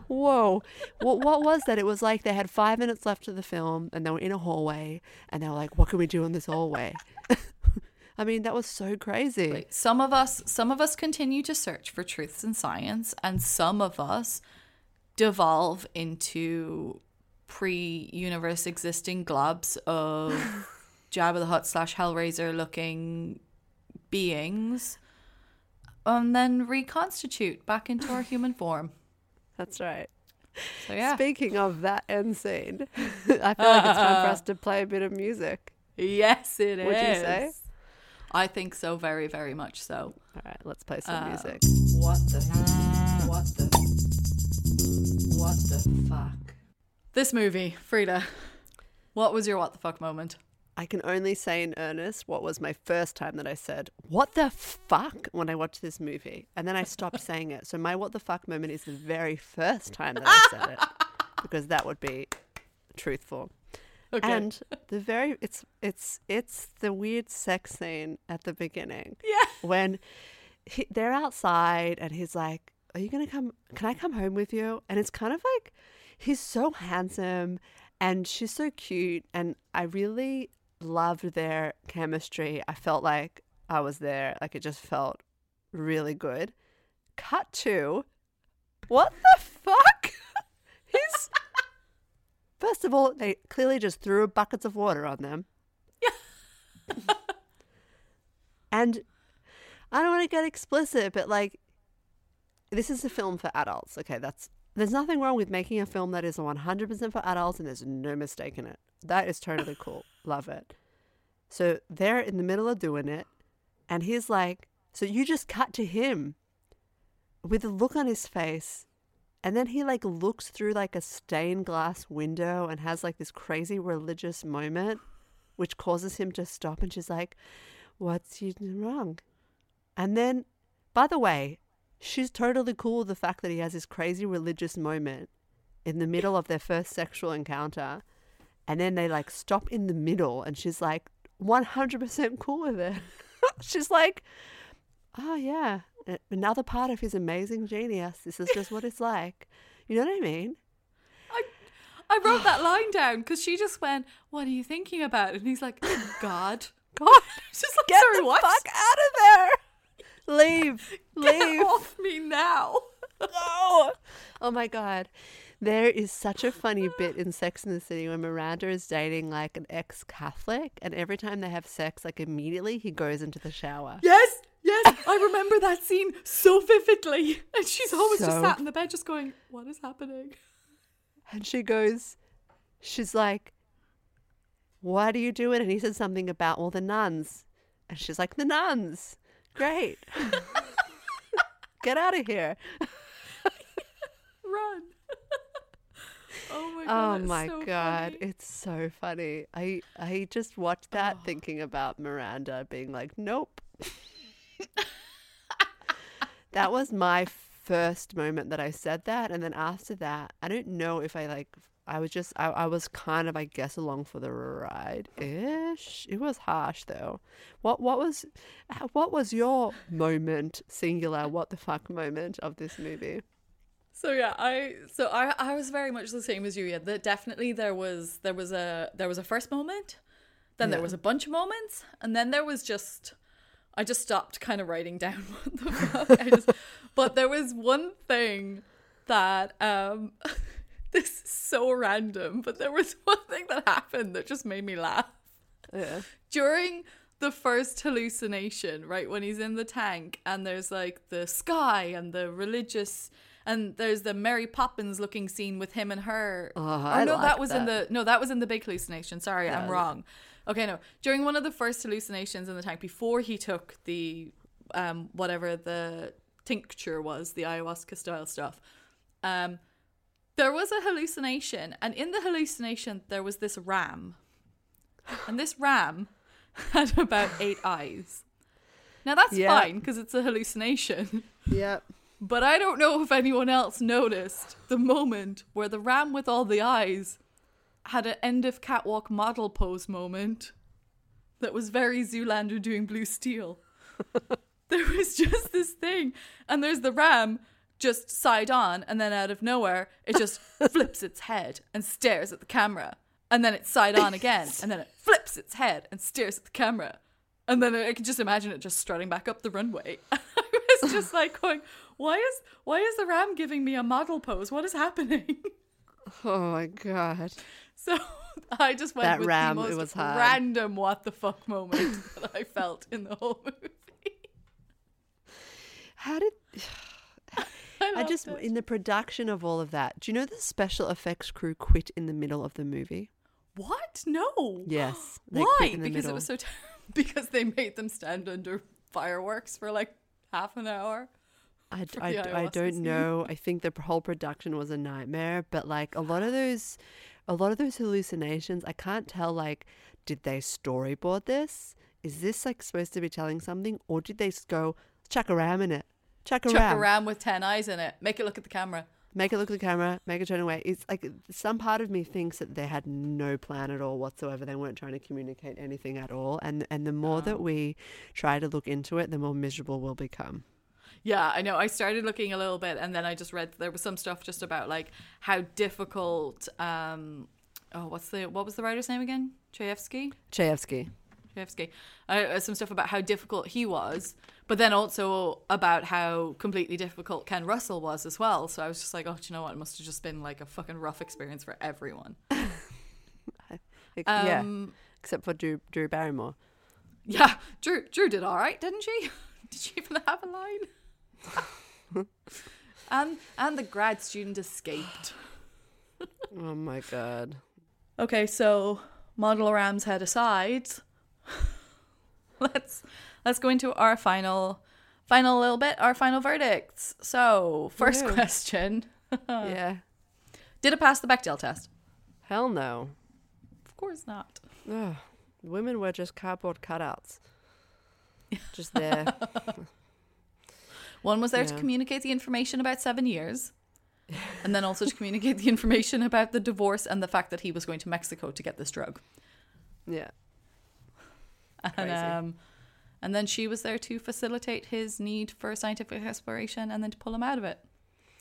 Whoa. What what was that? It was like they had five minutes left of the film and they were in a hallway and they were like, What can we do in this hallway? I mean, that was so crazy. Like, some of us some of us continue to search for truths in science and some of us devolve into pre-universe existing globs of Jabba the Hutt slash Hellraiser looking beings and then reconstitute back into our human form. That's right. So yeah. Speaking of that end scene, I feel like it's time for us to play a bit of music. yes, it is. Would you say? I think so very, very much so. All right, let's play some Um, music. What the what the what the fuck? This movie, Frida. What was your what the fuck moment? I can only say in earnest what was my first time that I said, What the fuck? when I watched this movie. And then I stopped saying it. So my what the fuck moment is the very first time that I said it, because that would be truthful. Okay. And the very it's it's it's the weird sex scene at the beginning. Yeah. When he, they're outside and he's like, "Are you gonna come? Can I come home with you?" And it's kind of like he's so handsome and she's so cute, and I really loved their chemistry. I felt like I was there. Like it just felt really good. Cut to what the fuck? He's First of all, they clearly just threw buckets of water on them. Yeah. and I don't want to get explicit, but like, this is a film for adults. Okay, that's there's nothing wrong with making a film that is 100% for adults, and there's no mistake in it. That is totally cool. Love it. So they're in the middle of doing it, and he's like, "So you just cut to him with a look on his face." And then he like looks through like a stained glass window and has like this crazy religious moment, which causes him to stop. And she's like, What's you wrong? And then, by the way, she's totally cool with the fact that he has this crazy religious moment in the middle of their first sexual encounter. And then they like stop in the middle and she's like 100% cool with it. she's like, Oh, yeah. Another part of his amazing genius. This is just what it's like. You know what I mean? I I wrote that line down because she just went, "What are you thinking about?" And he's like, oh, "God." God, It's just like, get sorry, the what? fuck out of there! Leave, Get leave. off me now. No. Oh my god. There is such a funny bit in Sex in the City when Miranda is dating like an ex Catholic, and every time they have sex, like immediately he goes into the shower. Yes, yes, I remember that scene so vividly. And she's always just sat in the bed, just going, "What is happening?" And she goes, she's like, Why do you do it? And he said something about, well, the nuns. And she's like, The nuns. Great. Get out of here. Run. Oh my Oh god. it's my so god, funny. it's so funny. I I just watched that thinking about Miranda being like, "Nope." that was my first moment that I said that, and then after that, I don't know if I like. I was just I, I was kind of I guess along for the ride ish. It was harsh though. What what was what was your moment singular? What the fuck moment of this movie? So yeah, I so I I was very much the same as you. Yeah, that definitely there was there was a there was a first moment, then there was a bunch of moments, and then there was just I just stopped kind of writing down what the fuck. I just, but there was one thing that um this is so random, but there was one thing that happened that just made me laugh Yeah. during the first hallucination, right when he's in the tank and there's like the sky and the religious and there's the Mary Poppins looking scene with him and her. Oh, I no, like that was in the no, that was in the big hallucination. Sorry, I'm wrong. Okay, no. During one of the first hallucinations in the tank before he took the um whatever the tincture was, the ayahuasca style stuff. Um there was a hallucination and in the hallucination there was this ram. And this ram had about 8 eyes. Now that's Yeah. fine because it's a hallucination. Yep. But I don't know if anyone else noticed the moment where the ram with all the eyes had an end of catwalk model pose moment that was very Zoolander doing blue steel. there was just this thing, and there's the ram just side on, and then out of nowhere, it just flips its head and stares at the camera. And then it's side on again, and then it flips its head and stares at the camera. And then I can just imagine it just strutting back up the runway. I was just like going, why is why is the ram giving me a model pose? What is happening? Oh my god. So I just went That with ram, the it was hard. random what the fuck moment that I felt in the whole movie. How did I, I just it. in the production of all of that? Do you know the special effects crew quit in the middle of the movie? what? No. Yes. Why? quit in the Because it was so t- because they made them stand under fireworks for like half an hour. I, I, I don't know. I think the whole production was a nightmare. But like a lot of those, a lot of those hallucinations, I can't tell. Like, did they storyboard this? Is this like supposed to be telling something, or did they just go chuck a ram in it? Chuck a Chuck ram. a ram with ten eyes in it. Make it look at the camera. make it look at the camera, make it turn away. It's like some part of me thinks that they had no plan at all whatsoever. They weren't trying to communicate anything at all. And and the more that ah. we try to look into it, the more miserable we'll become. Yeah, I know. I started looking a little bit, and then I just read there was some stuff just about like how difficult. Um, oh, what's the what was the writer's name again? Chayefsky. Chayefsky. Chayefsky. Uh, some stuff about how difficult he was, but then also about how completely difficult Ken Russell was as well. So I was just like, oh, do you know what? It must have just been like a fucking rough experience for everyone. Yeah, Um, except for Drew, Drew Barrymore. Yeah, Drew Drew did all right, didn't she? Did she even have a line? and and the grad student escaped. Oh my god. Okay, so model Ram's head aside, let's let's go into our final final little bit, our final verdicts. So, first Woo. question: yeah. Did it pass the Bechdel test? Hell no. Of course not. Ugh. Women were just cardboard cutouts. Just there. One was there to communicate the information about seven years, and then also to communicate the information about the divorce and the fact that he was going to Mexico to get this drug. yeah. And, Crazy. um, and then she was there to facilitate his need for scientific exploration and then to pull him out of it.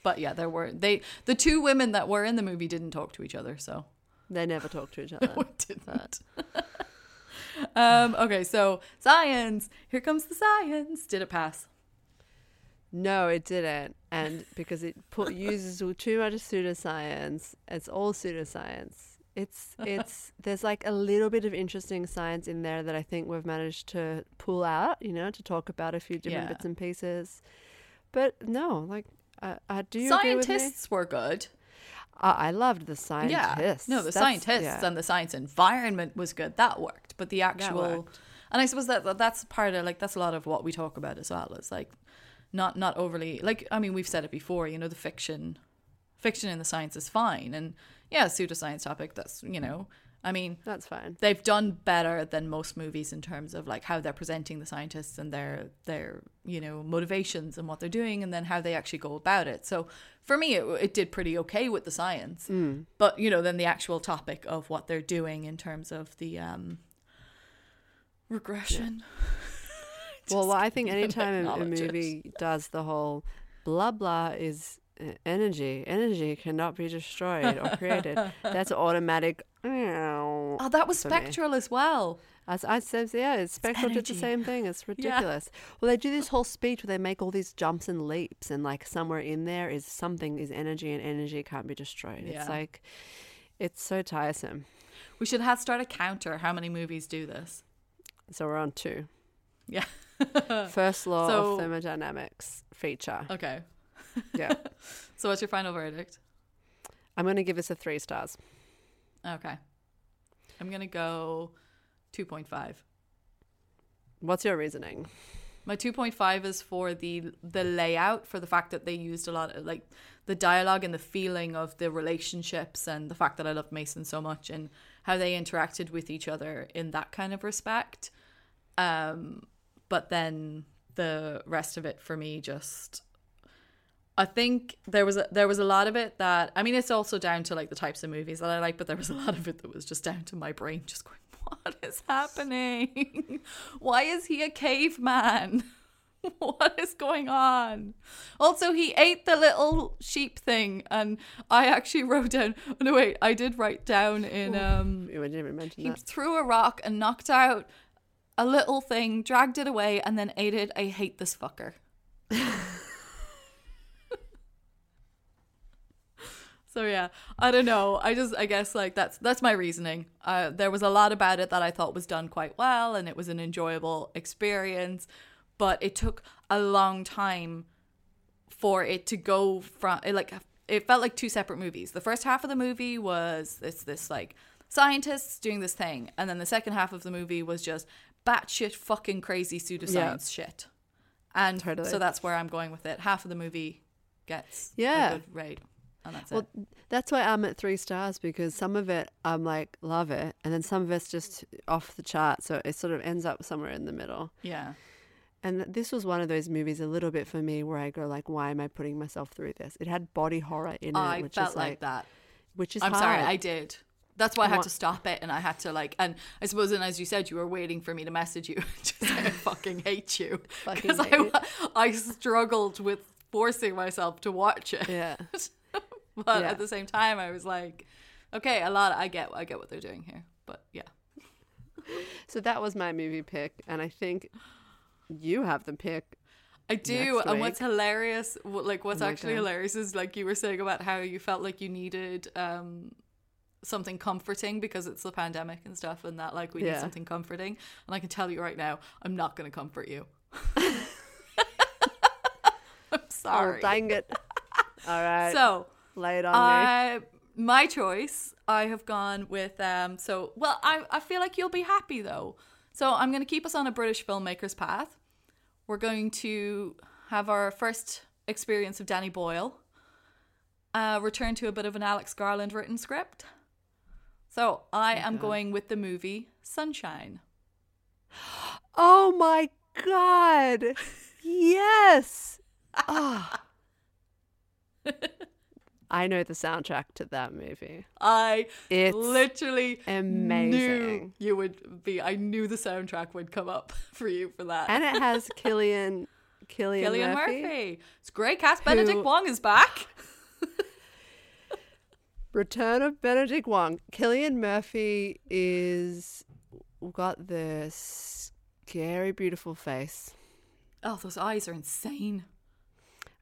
But yeah, there were they the two women that were in the movie didn't talk to each other, so They never talked to each other. we didn't. um, okay, so science. Here comes the science. Did it pass? No, it didn't. And because it put, uses too much pseudoscience, it's all pseudoscience. It's it's there's like a little bit of interesting science in there that I think we've managed to pull out, you know, to talk about a few different Yeah. bits and pieces. But no, like I, I do you agree with me? Scientists were good. I, I loved the scientists. Yeah. No, the That's- scientists yeah. and the science environment was good. That worked. But the actual and I suppose that that's part of like that's a lot of what we talk about as well. It's like not not overly like I mean we've said it before, you know, the fiction fiction in the science is fine. And yeah, pseudoscience topic, that's, you know, I mean, That's fine. they've done better than most movies in terms of like how they're presenting the scientists and their their you know motivations and what they're doing and then how they actually go about it. So for me it, it did pretty okay with the science. But you know then the actual topic of what they're doing in terms of the um regression Well, Just I think anytime a- a movie does the whole blah blah is uh, energy, energy cannot be destroyed or created. That's automatic. Oh, that was for me. spectral as well As I said, yeah, it's Spectral did the same thing. It's ridiculous. Well, they do this whole speech where they make all these jumps and leaps, and like somewhere in there is something is energy, and energy can't be destroyed. Yeah. It's like, it's so tiresome. we should have start a counter how many movies do this So we're on two. Yeah First law So- of thermodynamics feature. okay Yeah, so what's your final verdict I'm going to give this a three stars. okay i'm gonna go 2.5 What's your reasoning? My 2.5 is for the the layout for the fact that they used a lot of like the dialogue and the feeling of the relationships and the fact that I loved Mason so much and how they interacted with each other in that kind of respect. Um but then the rest of it for me just I think there was a, there was a lot of it that I mean it's also down to like the types of movies that I like but there was a lot of it that was just down to my brain just going what is happening? Why is he a caveman? What is going on? Also he ate the little sheep thing and I actually wrote down oh, no wait I did write down in um You didn't even mention he that. threw a rock and knocked out a little thing, dragged it away, and then ate it. I hate this fucker. so yeah, I don't know. I just, I guess, like that's that's my reasoning. Uh, there was a lot about it that I thought was done quite well, and it was an enjoyable experience. But it took a long time for it to go from like it felt like two separate movies. The first half of the movie was it's this like scientists doing this thing, and then the second half of the movie was just batshit fucking crazy pseudoscience shit. And Totally. so that's where I'm going with it. Half of the movie gets Yeah. a good rate, and that's Well, it. that's why I'm at three stars because some of it I'm like love it, and then some of it's just off the chart. So it sort of ends up somewhere in the middle. Yeah, And this was one of those movies a little bit for me where I go like, why am I putting myself through this? It had body horror in it, I which felt is like, like, that. which is I'm sorry. I did. That's why I had to stop it, and I had to like, and I suppose, and as you said, you were waiting for me to message you to say I fucking hate you because I, I struggled with forcing myself to watch it. yeah. but Yeah. at the same time, I was like, okay, a lot. I get, I get what they're doing here, but yeah, So that was my movie pick, and I think you have the pick. I do. Next And what's hilarious, like what's Oh actually God. hilarious is like you were saying about how you felt like you needed um something comforting because it's the pandemic and stuff, and that like we need something comforting. And I can tell you right now, I'm not going to comfort you. I'm sorry. Oh, dang it! All right, so lay it on me. My choice, I have gone with um so well I, I feel like you'll be happy though. So I'm gonna keep us on a British filmmaker's path. We're going to have our first experience of Danny Boyle. Uh return to a bit of an Alex Garland written script. So I am going with the movie Sunshine. Oh my god! Yes. Ah. I know the soundtrack to that movie. I It's literally knew amazing. you would be I knew the soundtrack would come up for you for that. And it has Cillian Cillian, Cillian Murphy. Murphy. It's great cast. Benedict Wong is back. Return of Benedict Wong. Cillian Murphy is got the scary, beautiful face. Oh, those eyes are insane.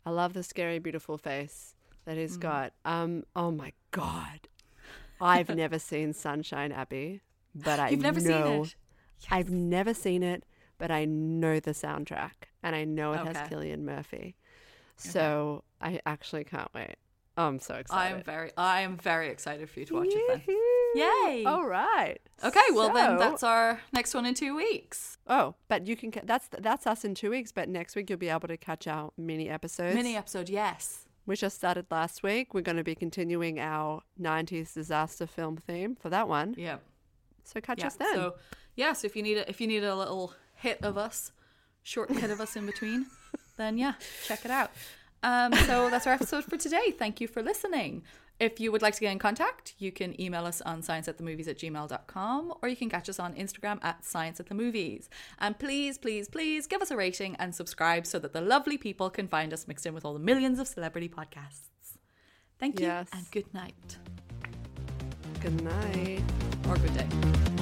I love the scary, beautiful face that he's got. Um, oh my god, I've never seen Sunshine Abbey, but I You've never know seen it. I've never seen it, but I know the soundtrack and I know it Okay. has Cillian Murphy. So I actually can't wait. I'm so excited. I excited. am very, I am very excited for you to watch it then. Yay! All right. Okay, well then that's our next one in two weeks. Oh, but you can. That's that's us in two weeks. But next week you'll be able to catch our mini episodes. Mini episode, yes. We just started last week. We're going to be continuing our 90s disaster film theme for that one. Yeah. So catch Yeah. us then. So yeah, so if you need a, if you need a little hit of us, short hit of us in between, then yeah, check it out. Um, so that's our episode for today. Thank you for listening. If you would like to get in contact, you can email us on scienceatthemovies at gmail.com or you can catch us on Instagram at science at the movies. And please, please, please give us a rating and subscribe so that the lovely people can find us mixed in with all the millions of celebrity podcasts. Thank you Yes. and good night Good night. or good day.